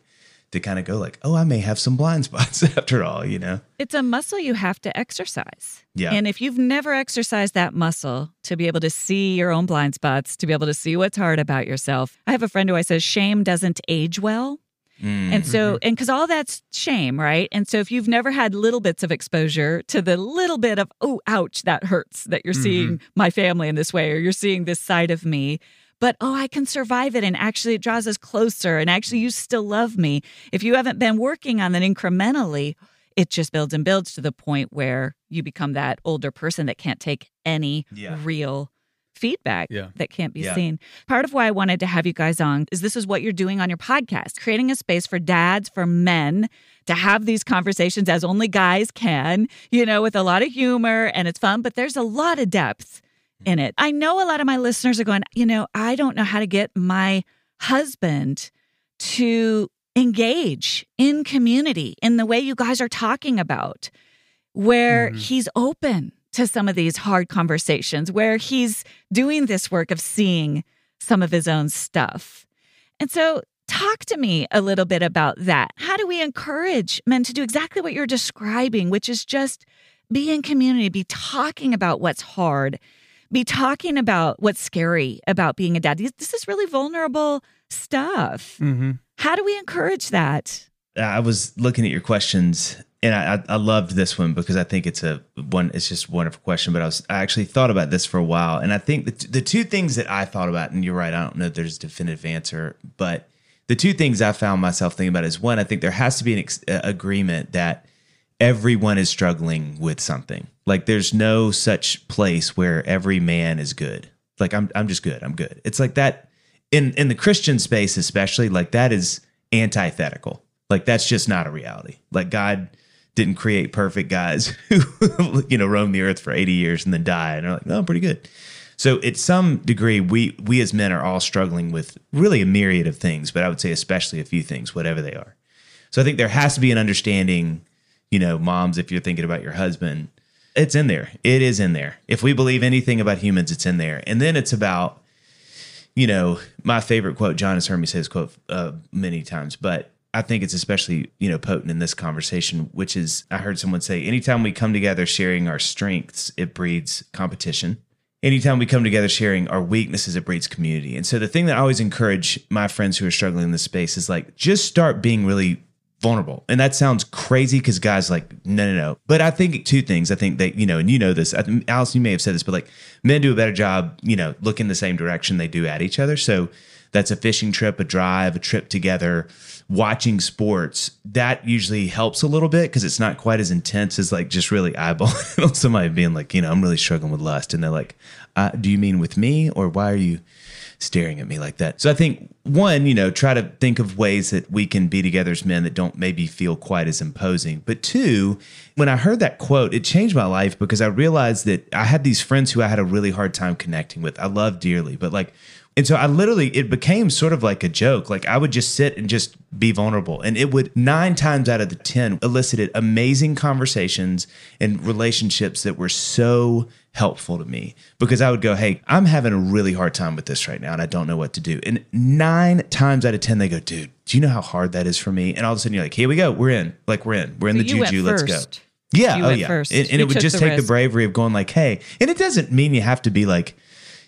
to kind of go like, oh, I may have some blind spots after all, you know? It's a muscle you have to exercise. Yeah. And if you've never exercised that muscle to be able to see your own blind spots, to be able to see what's hard about yourself, I have a friend who I says shame doesn't age well. Mm. And so, and because all that's shame, right? And so, if you've never had little bits of exposure to the little bit of, oh, ouch, that hurts that you're mm-hmm. seeing my family in this way, or you're seeing this side of me, but oh, I can survive it. And actually, it draws us closer. And actually, you still love me. If you haven't been working on that incrementally, it just builds and builds to the point where you become that older person that can't take any yeah. real feedback yeah. that can't be yeah. seen. Part of why I wanted to have you guys on is this is what you're doing on your podcast, creating a space for dads, for men to have these conversations as only guys can, you know, with a lot of humor and it's fun, but there's a lot of depth in it. I know a lot of my listeners are going, you know, I don't know how to get my husband to engage in community in the way you guys are talking about, where mm-hmm. he's open to some of these hard conversations where he's doing this work of seeing some of his own stuff. And so, talk to me a little bit about that. How do we encourage men to do exactly what you're describing, which is just be in community, be talking about what's hard, be talking about what's scary about being a dad? This is really vulnerable stuff. Mm-hmm. How do we encourage that? I was looking at your questions and I, I loved this one because I think it's a one. It's just a wonderful question. But I was I actually thought about this for a while, and I think the the two things that I thought about, and you're right, I don't know if there's a definitive answer, but the two things I found myself thinking about is one, I think there has to be an ex- agreement that everyone is struggling with something. Like there's no such place where every man is good. Like I'm I'm just good. I'm good. It's like that in in the Christian space especially like that is antithetical. Like that's just not a reality. Like God didn't create perfect guys who you know roam the earth for 80 years and then die and are like, "No, I'm pretty good." So, at some degree, we we as men are all struggling with really a myriad of things, but I would say especially a few things, whatever they are. So, I think there has to be an understanding, you know, moms, if you're thinking about your husband, it's in there. It is in there. If we believe anything about humans, it's in there. And then it's about, you know, my favorite quote. Jon has heard me say this quote uh, many times, but I think it's especially, you know, potent in this conversation, which is I heard someone say, anytime we come together sharing our strengths, it breeds competition. Anytime we come together sharing our weaknesses, it breeds community. And so the thing that I always encourage my friends who are struggling in this space is like, just start being really vulnerable. And that sounds crazy because guys like, no, no, no. But I think two things. I think that, you know, and you know this, Alice, you may have said this, but like men do a better job, you know, look in the same direction they do at each other. So that's a fishing trip, a drive, a trip together watching sports, that usually helps a little bit because it's not quite as intense as like just really eyeballing somebody being like, you know, I'm really struggling with lust. And they're like, uh, do you mean with me or why are you staring at me like that? So I think one, you know, try to think of ways that we can be together as men that don't maybe feel quite as imposing. But two, when I heard that quote, it changed my life because I realized that I had these friends who I had a really hard time connecting with. I love dearly, but like and so I literally, it became sort of like a joke. Like I would just sit and just be vulnerable. And it would, nine times out of the 10, elicited amazing conversations and relationships that were so helpful to me because I would go, Hey, I'm having a really hard time with this right now and I don't know what to do. And nine times out of 10, they go, Dude, do you know how hard that is for me? And all of a sudden you're like, Here we go. We're in. Like we're in. We're in so the juju. Let's go. Yeah. You oh, yeah. First. And, and it would just the take risk. the bravery of going, like, Hey, and it doesn't mean you have to be like,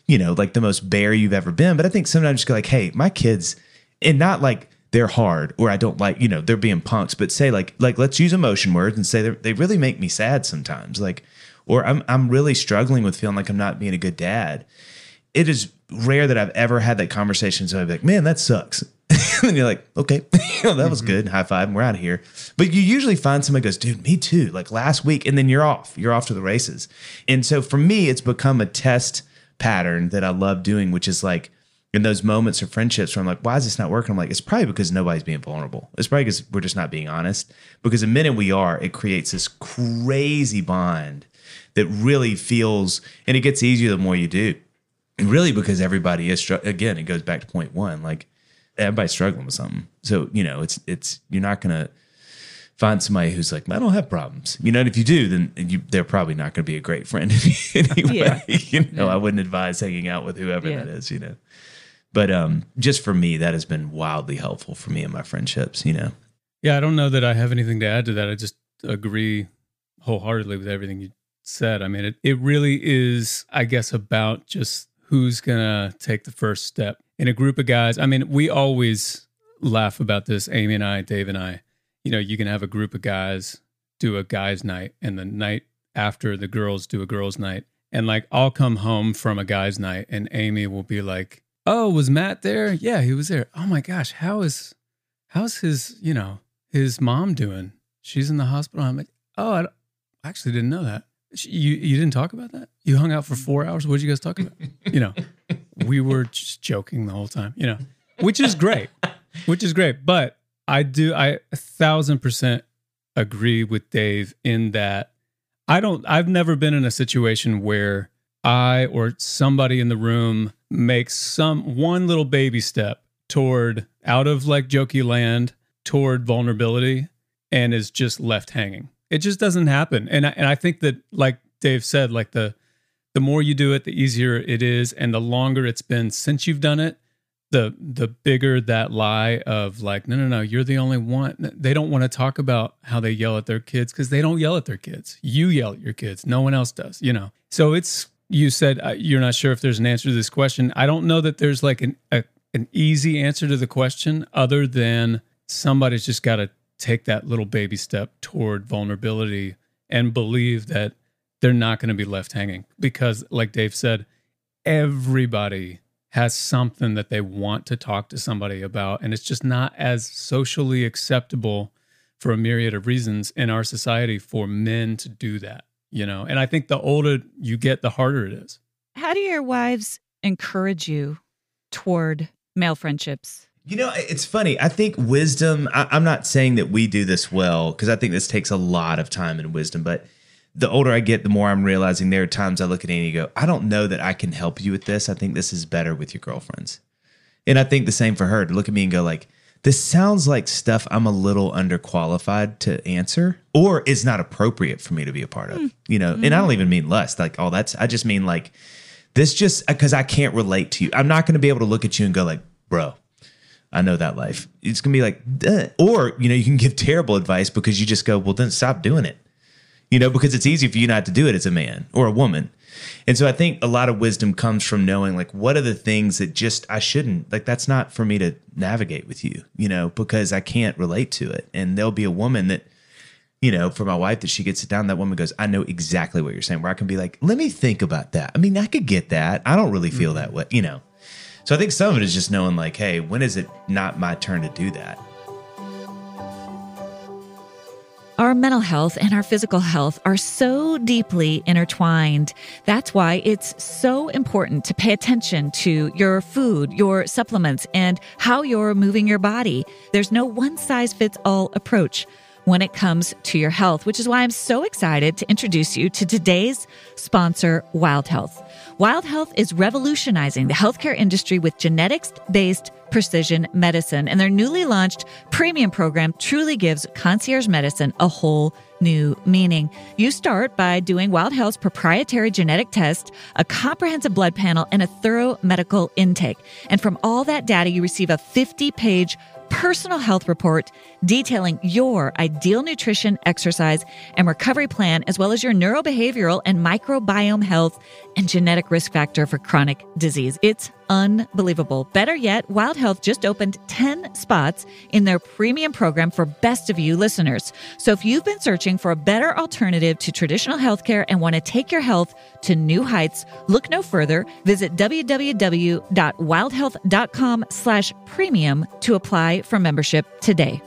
you know, like the most bare you've ever been. But I think sometimes just go like, hey, my kids, and not like they're hard or I don't like, you know, they're being punks, but say like, like let's use emotion words and say they really make me sad sometimes. Like, or I'm I'm really struggling with feeling like I'm not being a good dad. It is rare that I've ever had that conversation. So I'd be like, man, that sucks. and you're like, okay, that was mm-hmm. good. High five. And We're out of here. But you usually find somebody goes, dude, me too. Like last week. And then you're off. You're off to the races. And so for me, it's become a test pattern that I love doing, which is like in those moments of friendships where I'm like, why is this not working? I'm like, it's probably because nobody's being vulnerable. It's probably because we're just not being honest. Because the minute we are, it creates this crazy bond that really feels, and it gets easier the more you do. And really because everybody is, again, it goes back to point one. Like, everybody's struggling with something. So, you know, it's it's you're not gonna find somebody who's like, I don't have problems. You know, and if you do, then you, they're probably not going to be a great friend anyway. Yeah. you know, yeah. I wouldn't advise hanging out with whoever yeah. that is. You know, but um, just for me, that has been wildly helpful for me in my friendships. You know. Yeah, I don't know that I have anything to add to that. I just agree wholeheartedly with everything you said. I mean, it it really is, I guess, about just who's gonna take the first step in a group of guys. I mean, we always laugh about this, Amy and I, Dave and I. You know, you can have a group of guys do a guys' night, and the night after the girls do a girls' night. And like, I'll come home from a guys' night, and Amy will be like, "Oh, was Matt there? Yeah, he was there. Oh my gosh, how is, how's his, you know, his mom doing? She's in the hospital. I'm like, oh, I actually didn't know that. You you didn't talk about that? You hung out for four hours. What did you guys talk about? You know, we were just joking the whole time. You know, which is great, which is great. But I do I a thousand percent agree with Dave in that I don't. I've never been in a situation where I or somebody in the room makes some one little baby step toward out of like jokey land toward vulnerability and is just left hanging. It just doesn't happen. And I, and I think that like Dave said, like the the more you do it, the easier it is, and the longer it's been since you've done it, the the bigger that lie of like, no, no, no, you're the only one. They don't want to talk about how they yell at their kids because they don't yell at their kids. You yell at your kids. No one else does. You know. So it's you said uh, you're not sure if there's an answer to this question. I don't know that there's like an a, an easy answer to the question other than somebody's just got to take that little baby step toward vulnerability and believe that they're not going to be left hanging because like Dave said everybody has something that they want to talk to somebody about and it's just not as socially acceptable for a myriad of reasons in our society for men to do that you know and i think the older you get the harder it is how do your wives encourage you toward male friendships you know, it's funny. I think wisdom, I, am not saying that we do this well because I think this takes a lot of time and wisdom. But the older I get, the more I'm realizing there are times I look at Annie and go, I don't know that I can help you with this. I think this is better with your girlfriends. And I think the same for her to look at me and go, like, this sounds like stuff I'm a little underqualified to answer or is not appropriate for me to be a part of, mm. you know? Mm. And I don't even mean lust, like, oh, that's, I just mean like, this just because I can't relate to you. I'm not going to be able to look at you and go, like, bro, I know that life. It's gonna be like, Duh. or you know, you can give terrible advice because you just go, well, then stop doing it. You know, because it's easy for you not to do it as a man or a woman. And so I think a lot of wisdom comes from knowing like what are the things that just I shouldn't like that's not for me to navigate with you, you know, because I can't relate to it. And there'll be a woman that you know, for my wife that she gets it down, that woman goes, I know exactly what you're saying. Where I can be like, let me think about that. I mean, I could get that. I don't really feel mm-hmm. that way, you know. So I think some of it is just knowing, like, hey, when is it not my turn to do that? Our mental health and our physical health are so deeply intertwined. That's why it's so important to pay attention to your food, your supplements, and how you're moving your body. There's no one size fits all approach when it comes to your health, which is why I'm so excited to introduce you to today's sponsor, Wild Health. Wild Health is revolutionizing the healthcare industry with genetics based precision medicine, and their newly launched premium program truly gives concierge medicine a whole new meaning. You start by doing Wild Health's proprietary genetic test, a comprehensive blood panel, and a thorough medical intake. And from all that data, you receive a 50 page personal health report detailing your ideal nutrition, exercise, and recovery plan, as well as your neurobehavioral and microbiome health and genetic risk factor for chronic disease. It's unbelievable. Better yet, Wild Health just opened 10 spots in their premium program for best of you listeners. So if you've been searching for a better alternative to traditional healthcare and want to take your health to new heights, look no further. Visit www.wildhealth.com slash premium to apply for membership today.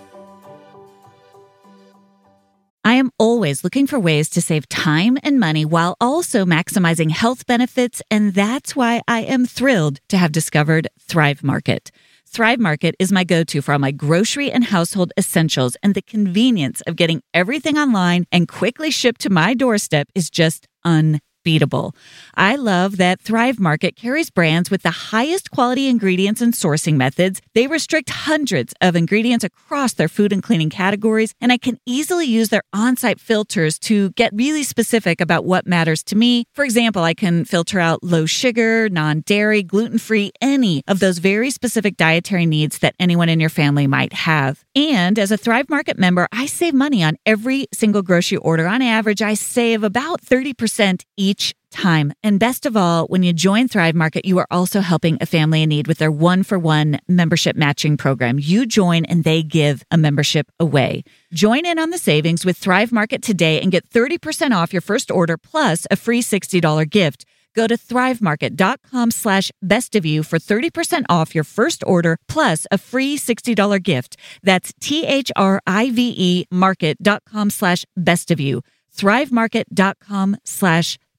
I am always looking for ways to save time and money while also maximizing health benefits, and that's why I am thrilled to have discovered Thrive Market. Thrive Market is my go to for all my grocery and household essentials, and the convenience of getting everything online and quickly shipped to my doorstep is just unbelievable unbeatable. I love that Thrive Market carries brands with the highest quality ingredients and sourcing methods. They restrict hundreds of ingredients across their food and cleaning categories, and I can easily use their on site filters to get really specific about what matters to me. For example, I can filter out low sugar, non dairy, gluten free, any of those very specific dietary needs that anyone in your family might have. And as a Thrive Market member, I save money on every single grocery order. On average, I save about 30% each time. And best of all, when you join Thrive Market, you are also helping a family in need with their one for one membership matching program. You join and they give a membership away. Join in on the savings with Thrive Market today and get 30% off your first order plus a free $60 gift. Go to thrivemarket.com slash best of you for 30% off your first order plus a free $60 gift. That's T H R I V E market.com slash best of you. Thrivemarket.com slash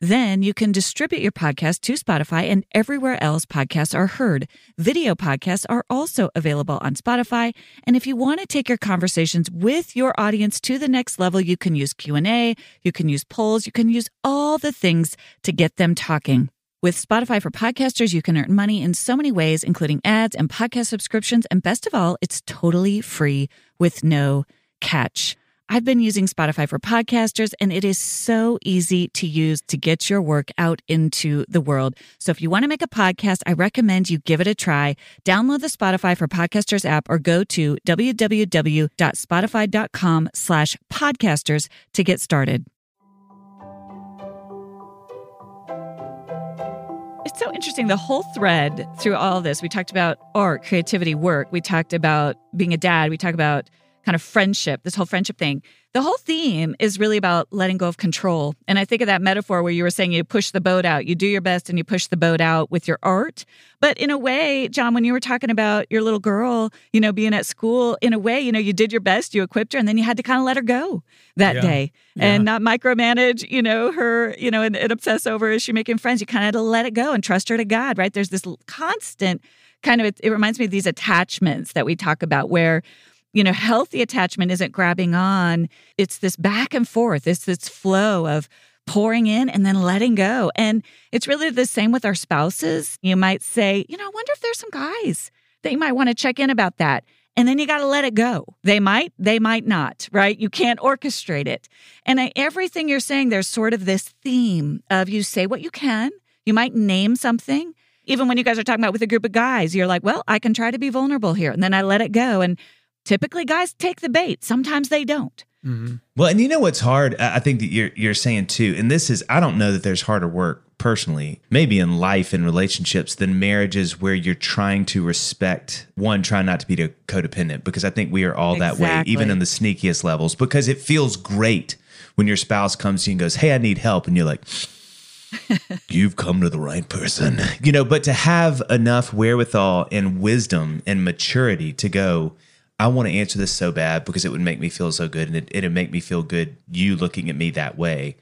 Then you can distribute your podcast to Spotify and everywhere else podcasts are heard. Video podcasts are also available on Spotify, and if you want to take your conversations with your audience to the next level, you can use Q&A, you can use polls, you can use all the things to get them talking. With Spotify for podcasters, you can earn money in so many ways, including ads and podcast subscriptions. And best of all, it's totally free with no catch. I've been using Spotify for podcasters and it is so easy to use to get your work out into the world. So if you want to make a podcast, I recommend you give it a try. Download the Spotify for podcasters app or go to www.spotify.com slash podcasters to get started. It's so interesting. The whole thread through all this, we talked about art, creativity, work. We talked about being a dad. We talked about kind of friendship, this whole friendship thing. The whole theme is really about letting go of control. And I think of that metaphor where you were saying you push the boat out, you do your best and you push the boat out with your art. But in a way, Jon, when you were talking about your little girl, you know, being at school, in a way, you know, you did your best, you equipped her, and then you had to kind of let her go that yeah. day yeah. and not micromanage, you know, her, you know, and, and obsess over is she making friends. You kind of had to let it go and trust her to God, right? There's this constant kind of, it, it reminds me of these attachments that we talk about where you know, healthy attachment isn't grabbing on. It's this back and forth. It's this flow of pouring in and then letting go. And it's really the same with our spouses. You might say, you know, I wonder if there's some guys that you might want to check in about that. And then you got to let it go. They might, they might not, right? You can't orchestrate it. And everything you're saying, there's sort of this theme of you say what you can. You might name something. Even when you guys are talking about with a group of guys, you're like, well, I can try to be vulnerable here. And then I let it go. And typically guys take the bait. Sometimes they don't. Mm-hmm. Well, and you know what's hard? I think that you're you're saying too, and this is I don't know that there's harder work personally, maybe in life and relationships than marriages where you're trying to respect one, trying not to be codependent because I think we are all exactly. that way, even in the sneakiest levels, because it feels great when your spouse comes to you and goes, Hey, I need help. And you're like, You've come to the right person. You know, but to have enough wherewithal and wisdom and maturity to go, I want to answer this so bad because it would make me feel so good and it, it'd make me feel good you looking at me that way.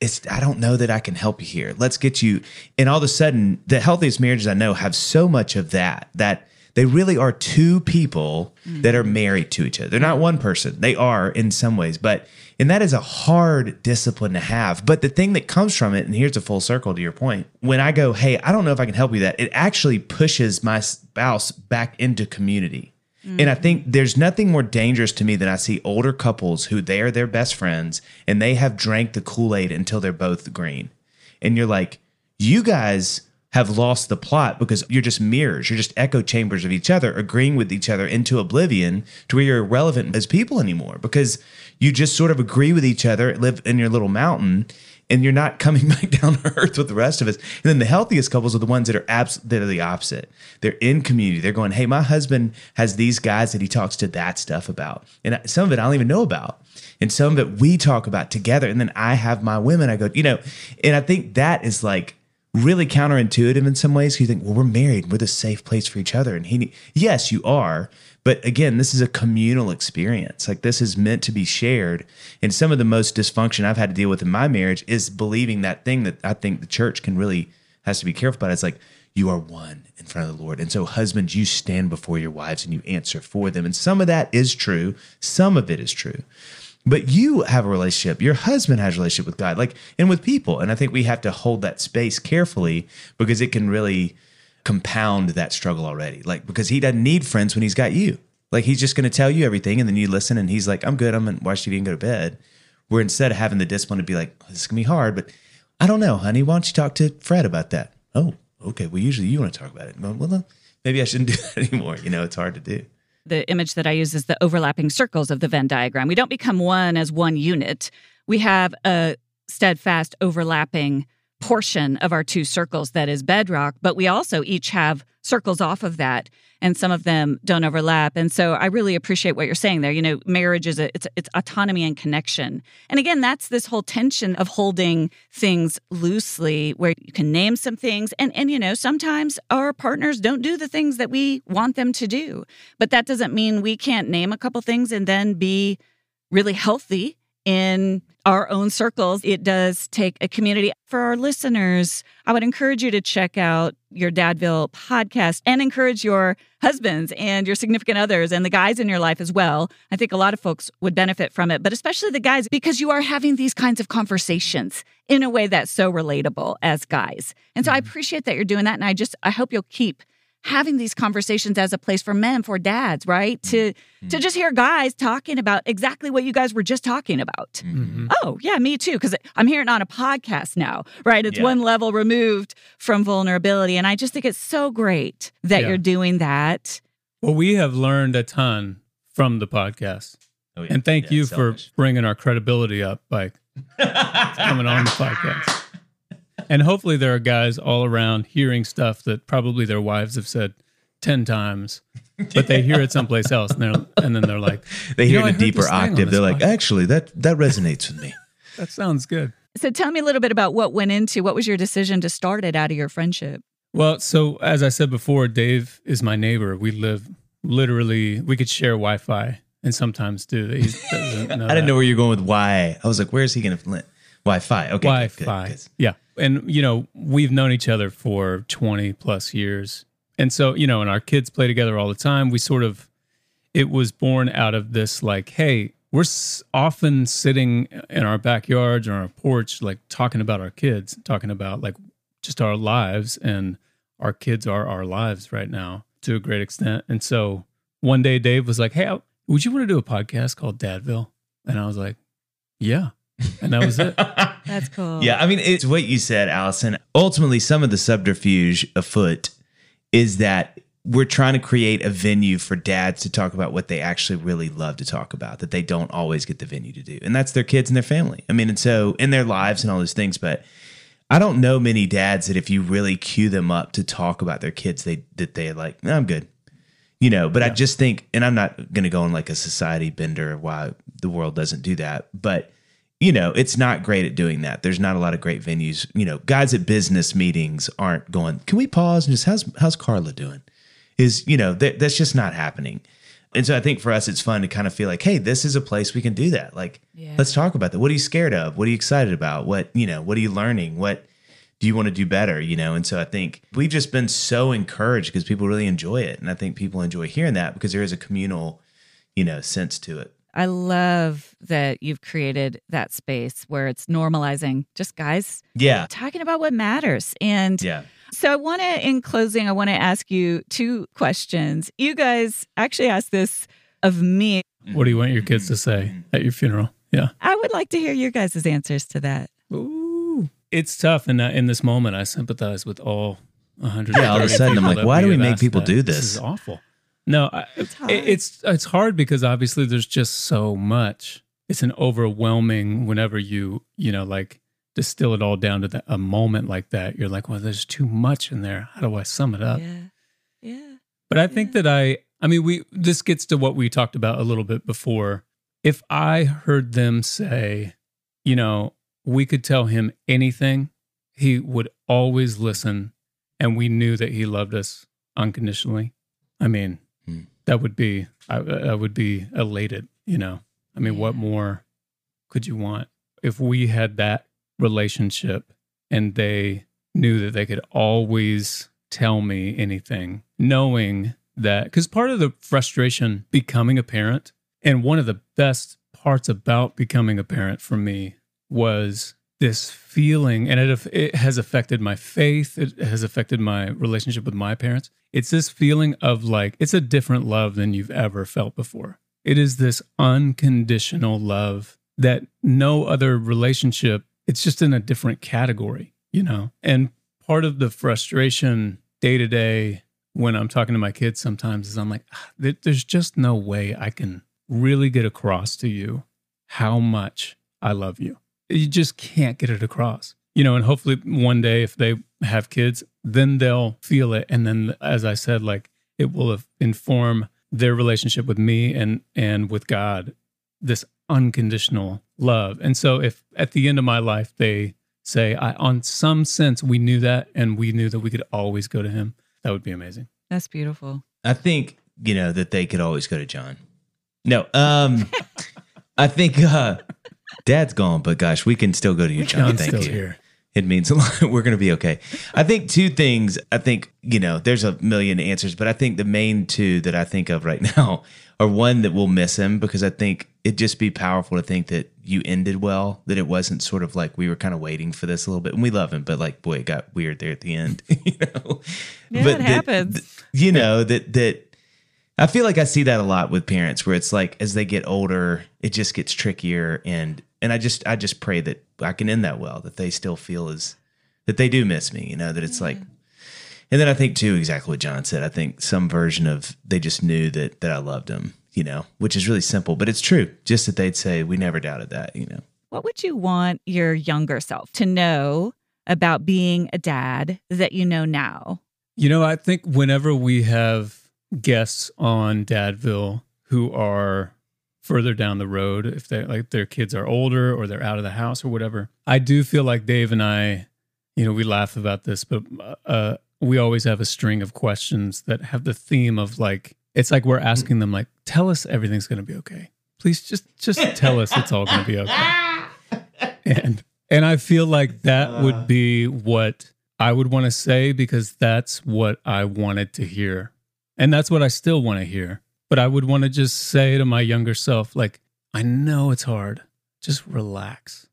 It's I don't know that I can help you here. Let's get you and all of a sudden the healthiest marriages I know have so much of that that they really are two people mm-hmm. that are married to each other. They're not one person. They are in some ways, but and that is a hard discipline to have. But the thing that comes from it, and here's a full circle to your point, when I go, hey, I don't know if I can help you that, it actually pushes my spouse back into community And I think there's nothing more dangerous to me than I see older couples who they are their best friends and they have drank the Kool Aid until they're both green. And you're like, you guys have lost the plot because you're just mirrors. You're just echo chambers of each other, agreeing with each other into oblivion to where you're irrelevant as people anymore because you just sort of agree with each other, live in your little mountain, and you're not coming back down to earth with the rest of us. And then the healthiest couples are the ones that are abs- that are the opposite. They're in community. They're going, hey, my husband has these guys that he talks to that stuff about, and some of it I don't even know about, and some of it we talk about together. And then I have my women. I go, you know, and I think that is like really counterintuitive in some ways. You think, well, we're married, we're the safe place for each other, and he, yes, you are. But again, this is a communal experience. Like this is meant to be shared. And some of the most dysfunction I've had to deal with in my marriage is believing that thing that I think the church can really has to be careful about. It's like you are one in front of the Lord. And so husbands, you stand before your wives and you answer for them. And some of that is true. Some of it is true. But you have a relationship. Your husband has a relationship with God, like and with people. And I think we have to hold that space carefully because it can really compound that struggle already. Like because he doesn't need friends when he's got you. Like he's just going to tell you everything, and then you listen, and he's like, "I'm good. I'm gonna watch TV and go to bed." Where instead of having the discipline to be like, oh, "This is gonna be hard," but I don't know, honey. Why don't you talk to Fred about that? Oh, okay. Well, usually you want to talk about it. Well, well, maybe I shouldn't do that anymore. You know, it's hard to do. The image that I use is the overlapping circles of the Venn diagram. We don't become one as one unit. We have a steadfast overlapping portion of our two circles that is bedrock, but we also each have circles off of that and some of them don't overlap. And so I really appreciate what you're saying there. You know, marriage is a, it's it's autonomy and connection. And again, that's this whole tension of holding things loosely where you can name some things and and you know, sometimes our partners don't do the things that we want them to do. But that doesn't mean we can't name a couple things and then be really healthy in our own circles. It does take a community. For our listeners, I would encourage you to check out your Dadville podcast and encourage your husbands and your significant others and the guys in your life as well. I think a lot of folks would benefit from it, but especially the guys because you are having these kinds of conversations in a way that's so relatable as guys. And so I mm-hmm. appreciate that you're doing that and I just I hope you'll keep having these conversations as a place for men for dads right to Mm-hmm. to just hear guys talking about exactly what you guys were just talking about Mm-hmm. oh yeah me too because i'm hearing on a podcast now right it's Yeah. one level removed from vulnerability and i just think it's so great that Yeah. you're doing that Well, we have learned a ton from the podcast. Oh, yeah. And thank Yeah, you for selfish. bringing our credibility up by coming on the podcast. And hopefully, there are guys all around hearing stuff that probably their wives have said 10 times, but they hear it someplace else. And, they're, and then they're like, they "You hear know, I in a deeper this thing on octave. They're like, podcast. actually, that that resonates with me. that sounds good. so tell me a little bit about what went into what was your decision to start it out of your friendship Well, so as I said before, Dave is my neighbor. We live literally, we could share Wi Fi and sometimes do. He know I didn't that. know where you're going with why. I was like, where's he going to Wi-Fi? Okay, Wi good, good, Fi. good. Yeah. And, you know, we've known each other for 20 plus years. And so, you know, and our kids play together all the time. We sort of, it was born out of this like, hey, we're often sitting in our backyards or on our porch, like talking about our kids, talking about like just our lives. And our kids are our lives right now to a great extent. And so one day Dave was like, hey, would you want to do a podcast called Dadville? And I was like, yeah. And that was it. that's cool Yeah, I mean, it's what you said, Alison. Ultimately, some of the subterfuge afoot is that we're trying to create a venue for dads to talk about what they actually really love to talk about that they don't always get the venue to do. And that's their kids and their family. I mean, and so in their lives and all those things, but I don't know many dads that if you really cue them up to talk about their kids, they that they're like, no, I'm good. You know, but I just think, and I'm not going to go on like a society bender of why the world doesn't do that, but you know, it's not great at doing that. There's not a lot of great venues. You know, guys at business meetings aren't going, can we pause and just, how's, how's Carla doing? Is, you know, that, that's just not happening. And so I think for us, it's fun to kind of feel like, hey, this is a place we can do that. Like, Yeah. let's talk about that. What are you scared of? What are you excited about? What, you know, what are you learning? What do you want to do better? You know, and so I think we've just been so encouraged because people really enjoy it. And I think people enjoy hearing that because there is a communal, you know, sense to it. I love that you've created that space where it's normalizing just guys Yeah. talking about what matters. And Yeah. So I want to, in closing, I want to ask you two questions. You guys actually asked this of me. What do you want your kids to say at your funeral? Yeah. I would like to hear your guys' answers to that. Ooh. It's tough. And uh, in this moment, I sympathize with all 100. Yeah, all of a sudden, I'm like, why do we make people do this? This is awful. No, I, It's hard. it- it's it's hard because obviously there's just so much. It's an overwhelming whenever you you know like distill it all down to that, a moment like that. You're like, well, there's too much in there. How do I sum it up? Yeah. Yeah. But I think that I, I mean, we, this gets to what we talked about a little bit before. If I heard them say, you know, we could tell him anything, he would always listen, and we knew that he loved us unconditionally. I mean. That would be, I, I would be elated, you know. I mean, what more could you want? If we had that relationship and they knew that they could always tell me anything, knowing that because part of the frustration becoming a parent, and one of the best parts about becoming a parent for me was this feeling, and it, it has affected my faith, it has affected my relationship with my parents. It's this feeling of like, it's a different love than you've ever felt before. It is this unconditional love that no other relationship, it's just in a different category, you know? And part of the frustration day to day when I'm talking to my kids sometimes is I'm like, "Ah, there's just no way I can really get across to you how much I love you. You just can't get it across. You know, and hopefully one day if they have kids, then they'll feel it. And then, as I said, like it will inform their relationship with me and and with God, this unconditional love. And so if at the end of my life they say, I on some sense we knew that and we knew that we could always go to him, that would be amazing. That's beautiful. I think, you know, that they could always go to Jon. No, um, I think uh dad's gone, but gosh, we can still go to you, Jon. Jon's Thank still you. here. It means a lot. We're going to be okay. I think two things. I think, you know, there's a million answers, but I think the main two that I think of right now are one that we'll miss him because I think it'd just be powerful to think that you ended well, that it wasn't sort of like we were kind of waiting for this a little bit. And we love him, but like, boy, it got weird there at the end, you know? Yeah, but it that- happens. th- you know, that, that, I feel like I see that a lot with parents where it's like as they get older, it just gets trickier and and I just I just pray that I can end that well, that they still feel as that they do miss me, you know, that it's like mm-hmm. and then I think too exactly what Jon said. I think some version of they just knew that that I loved them, you know, which is really simple, but it's true. Just that they'd say we never doubted that, you know. What would you want your younger self to know about being a dad that you know now? You know, I think whenever we have guests on Dadville who are further down the road, if they like their kids are older or they're out of the house or whatever, I do feel like Dave and I, you know, we laugh about this, but uh, we always have a string of questions that have the theme of like, it's like we're asking them like, tell us everything's going to be okay. Please just just tell us it's all going to be okay. And and I feel like that would be what I would want to say because that's what I wanted to hear. And that's what I still want to hear. But I would want to just say to my younger self, like, I know it's hard. Just relax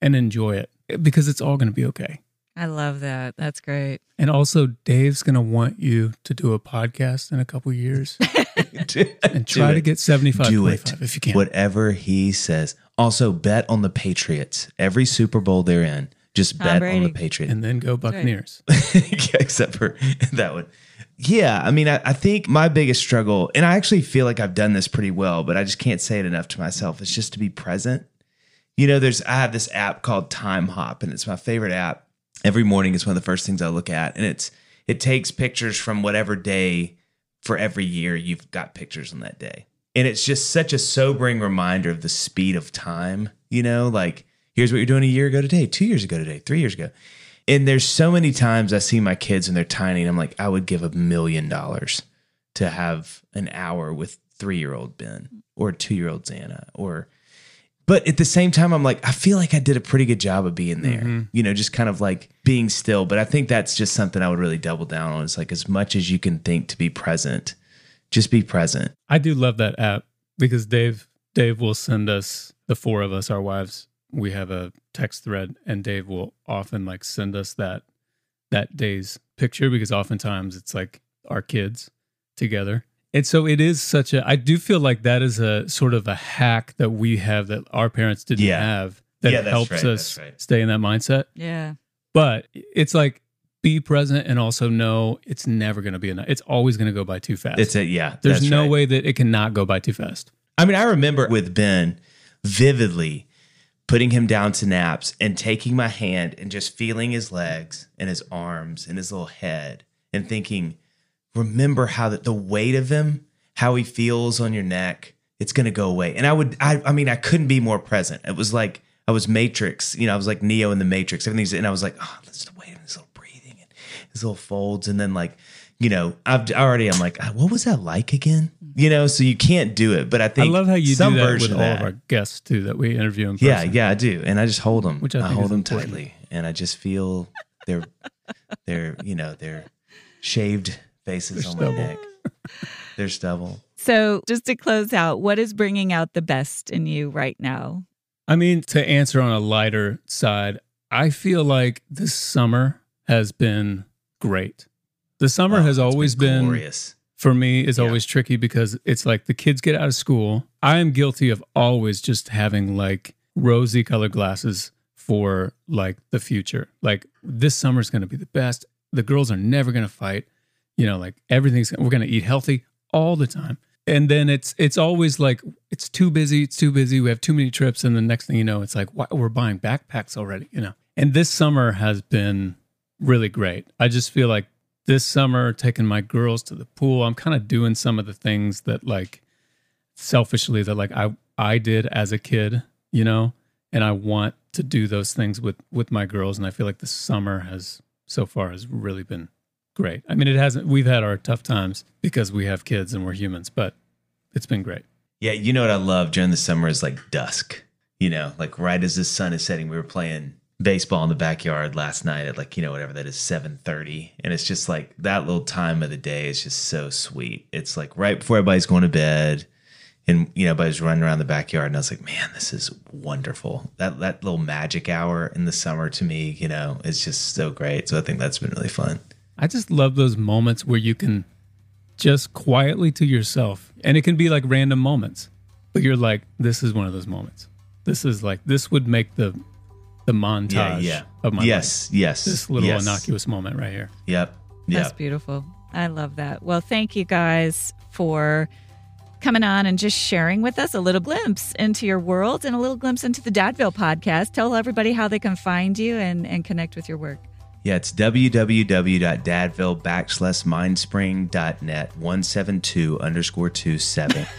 and enjoy it because it's all going to be okay. I love that. That's great. And also, Dave's going to want you to do a podcast in a couple years and try to get 75 do it if you can. Whatever he says. Also bet on the Patriots. Every Super Bowl they're in, just Tom bet on the Patriots. And then go Buccaneers. yeah, except for that one. Yeah, I mean, I, I think my biggest struggle, and I actually feel like I've done this pretty well, but I just can't say it enough to myself. It's just to be present. You know, there's I have this app called Timehop, and it's my favorite app. Every morning, it's one of the first things I look at, and it's it takes pictures from whatever day for every year you've got pictures on that day, and it's just such a sobering reminder of the speed of time. You know, like here's what you're doing a year ago today, two years ago today, three years ago. And there's so many times I see my kids and they're tiny, and I'm like, I would give a million dollars to have an hour with three year old Ben or two year old Xana or but at the same time, I'm like, I feel like I did a pretty good job of being there, mm-hmm. you know, just kind of like being still. But I think that's just something I would really double down on. It's like as much as you can think to be present, just be present. I do love that app because Dave Dave will send us the four of us, our wives. We have a text thread, and Dave will often like send us that that day's picture because oftentimes it's like our kids together. And so it is such a I do feel like that is a sort of a hack that we have that our parents didn't Yeah. have that Yeah, helps right, us right. stay in that mindset. Yeah. But it's like be present and also know it's never going to be enough. It's always going to go by too fast. It's a yeah. There's no right. way that it cannot go by too fast. I mean, I remember with Ben vividly putting him down to naps and taking my hand and just feeling his legs and his arms and his little head and thinking, remember how that the weight of him, how he feels on your neck, it's gonna go away. And I would, I, I mean, I couldn't be more present. It was like I was Matrix, you know, I was like Neo in the Matrix. Everything's, and I was like, ah, oh, let's the weight of his little breathing and his little folds, and then like. You know, I've already. I'm like, "Ah, what was that like again? You know, so you can't do it. But I think I love how you some do that version with of all that. of our guests too that we interview in person. Yeah, yeah, I do, and I just hold them. Which I I, hold them important. tightly, and I just feel their, their, you know, their shaved faces Their on stubble. my neck, their stubble. So, just to close out, what is bringing out the best in you right now? I mean, to answer on a lighter side, I feel like this summer has been great. The summer has always been, glorious. for me is Yeah. always tricky because it's like the kids get out of school. I am guilty of always just having like rosy colored glasses for like the future. Like this summer's going to be the best. The girls are never going to fight. You know, like everything's we're going to eat healthy all the time. And then it's it's always like it's too busy, it's too busy. We have too many trips and the next thing you know, it's like why, we're buying backpacks already, you know. And this summer has been really great. I just feel like this summer taking my girls to the pool i'm kind of doing some of the things that like selfishly that like i i did as a kid you know? And i want to do those things with with my girls and i feel like the summer has so far has really been great. I mean it hasn't we've had our tough times because we have kids and we're humans but it's been great. Yeah, you know what I love? During the summer is like dusk. You know, like right as the sun is setting, we were playing baseball in the backyard last night at like you know whatever that is seven thirty, and it's just like that little time of the day is just so sweet. It's like right before everybody's going to bed, and you know everybody's running around the backyard, and I was like, man, this is wonderful. That that little magic hour in the summer to me, you know, is just so great. So I think that's been really fun. I just love those moments where you can just quietly to yourself, and it can be like random moments, but you're like, this is one of those moments. This is like this would make the the montage Yeah, yeah. of my yes, yes. life. This little yes. innocuous moment right here. Yep. That's beautiful. I love that. Well, thank you guys for coming on and just sharing with us a little glimpse into your world and a little glimpse into the Dadville podcast. Tell everybody how they can find you and, and connect with your work. Yeah, it's www.dadville backslash mindspring.net 172 underscore two seven.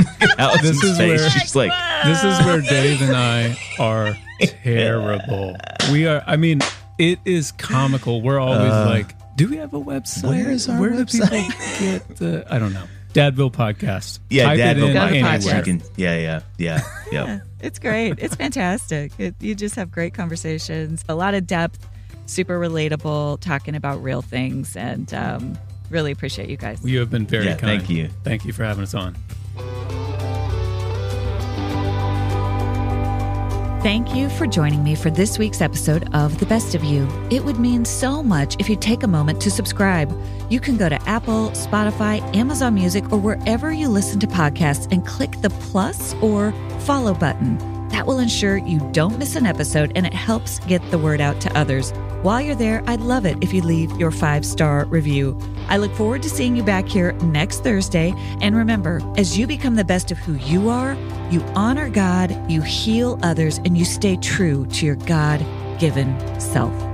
This is where- she's like, This is where Dave and I are terrible. We are. I mean, it is comical. We're always like, do we have a website? Uh, where is our Where do people get the? I don't know. Dadville podcast. yeah, Type Dadville Dadville podcast. anywhere. You yeah, yeah, yeah, yeah. It's great. It's fantastic. It, you just have great conversations, a lot of depth, super relatable, talking about real things, and um, really appreciate you guys. You have been very Yeah, kind. thank you. Thank you for having us on. Thank you for joining me for this week's episode of The Best of You. It would mean so much if you take a moment to subscribe. You can go to Apple, Spotify, Amazon Music, or wherever you listen to podcasts and click the plus or follow button. That will ensure you don't miss an episode and it helps get the word out to others. While you're there, I'd love it if you leave your five star review. I look forward to seeing you back here next Thursday. And remember, as you become the best of who you are, you honor God, you heal others, and you stay true to your God given self.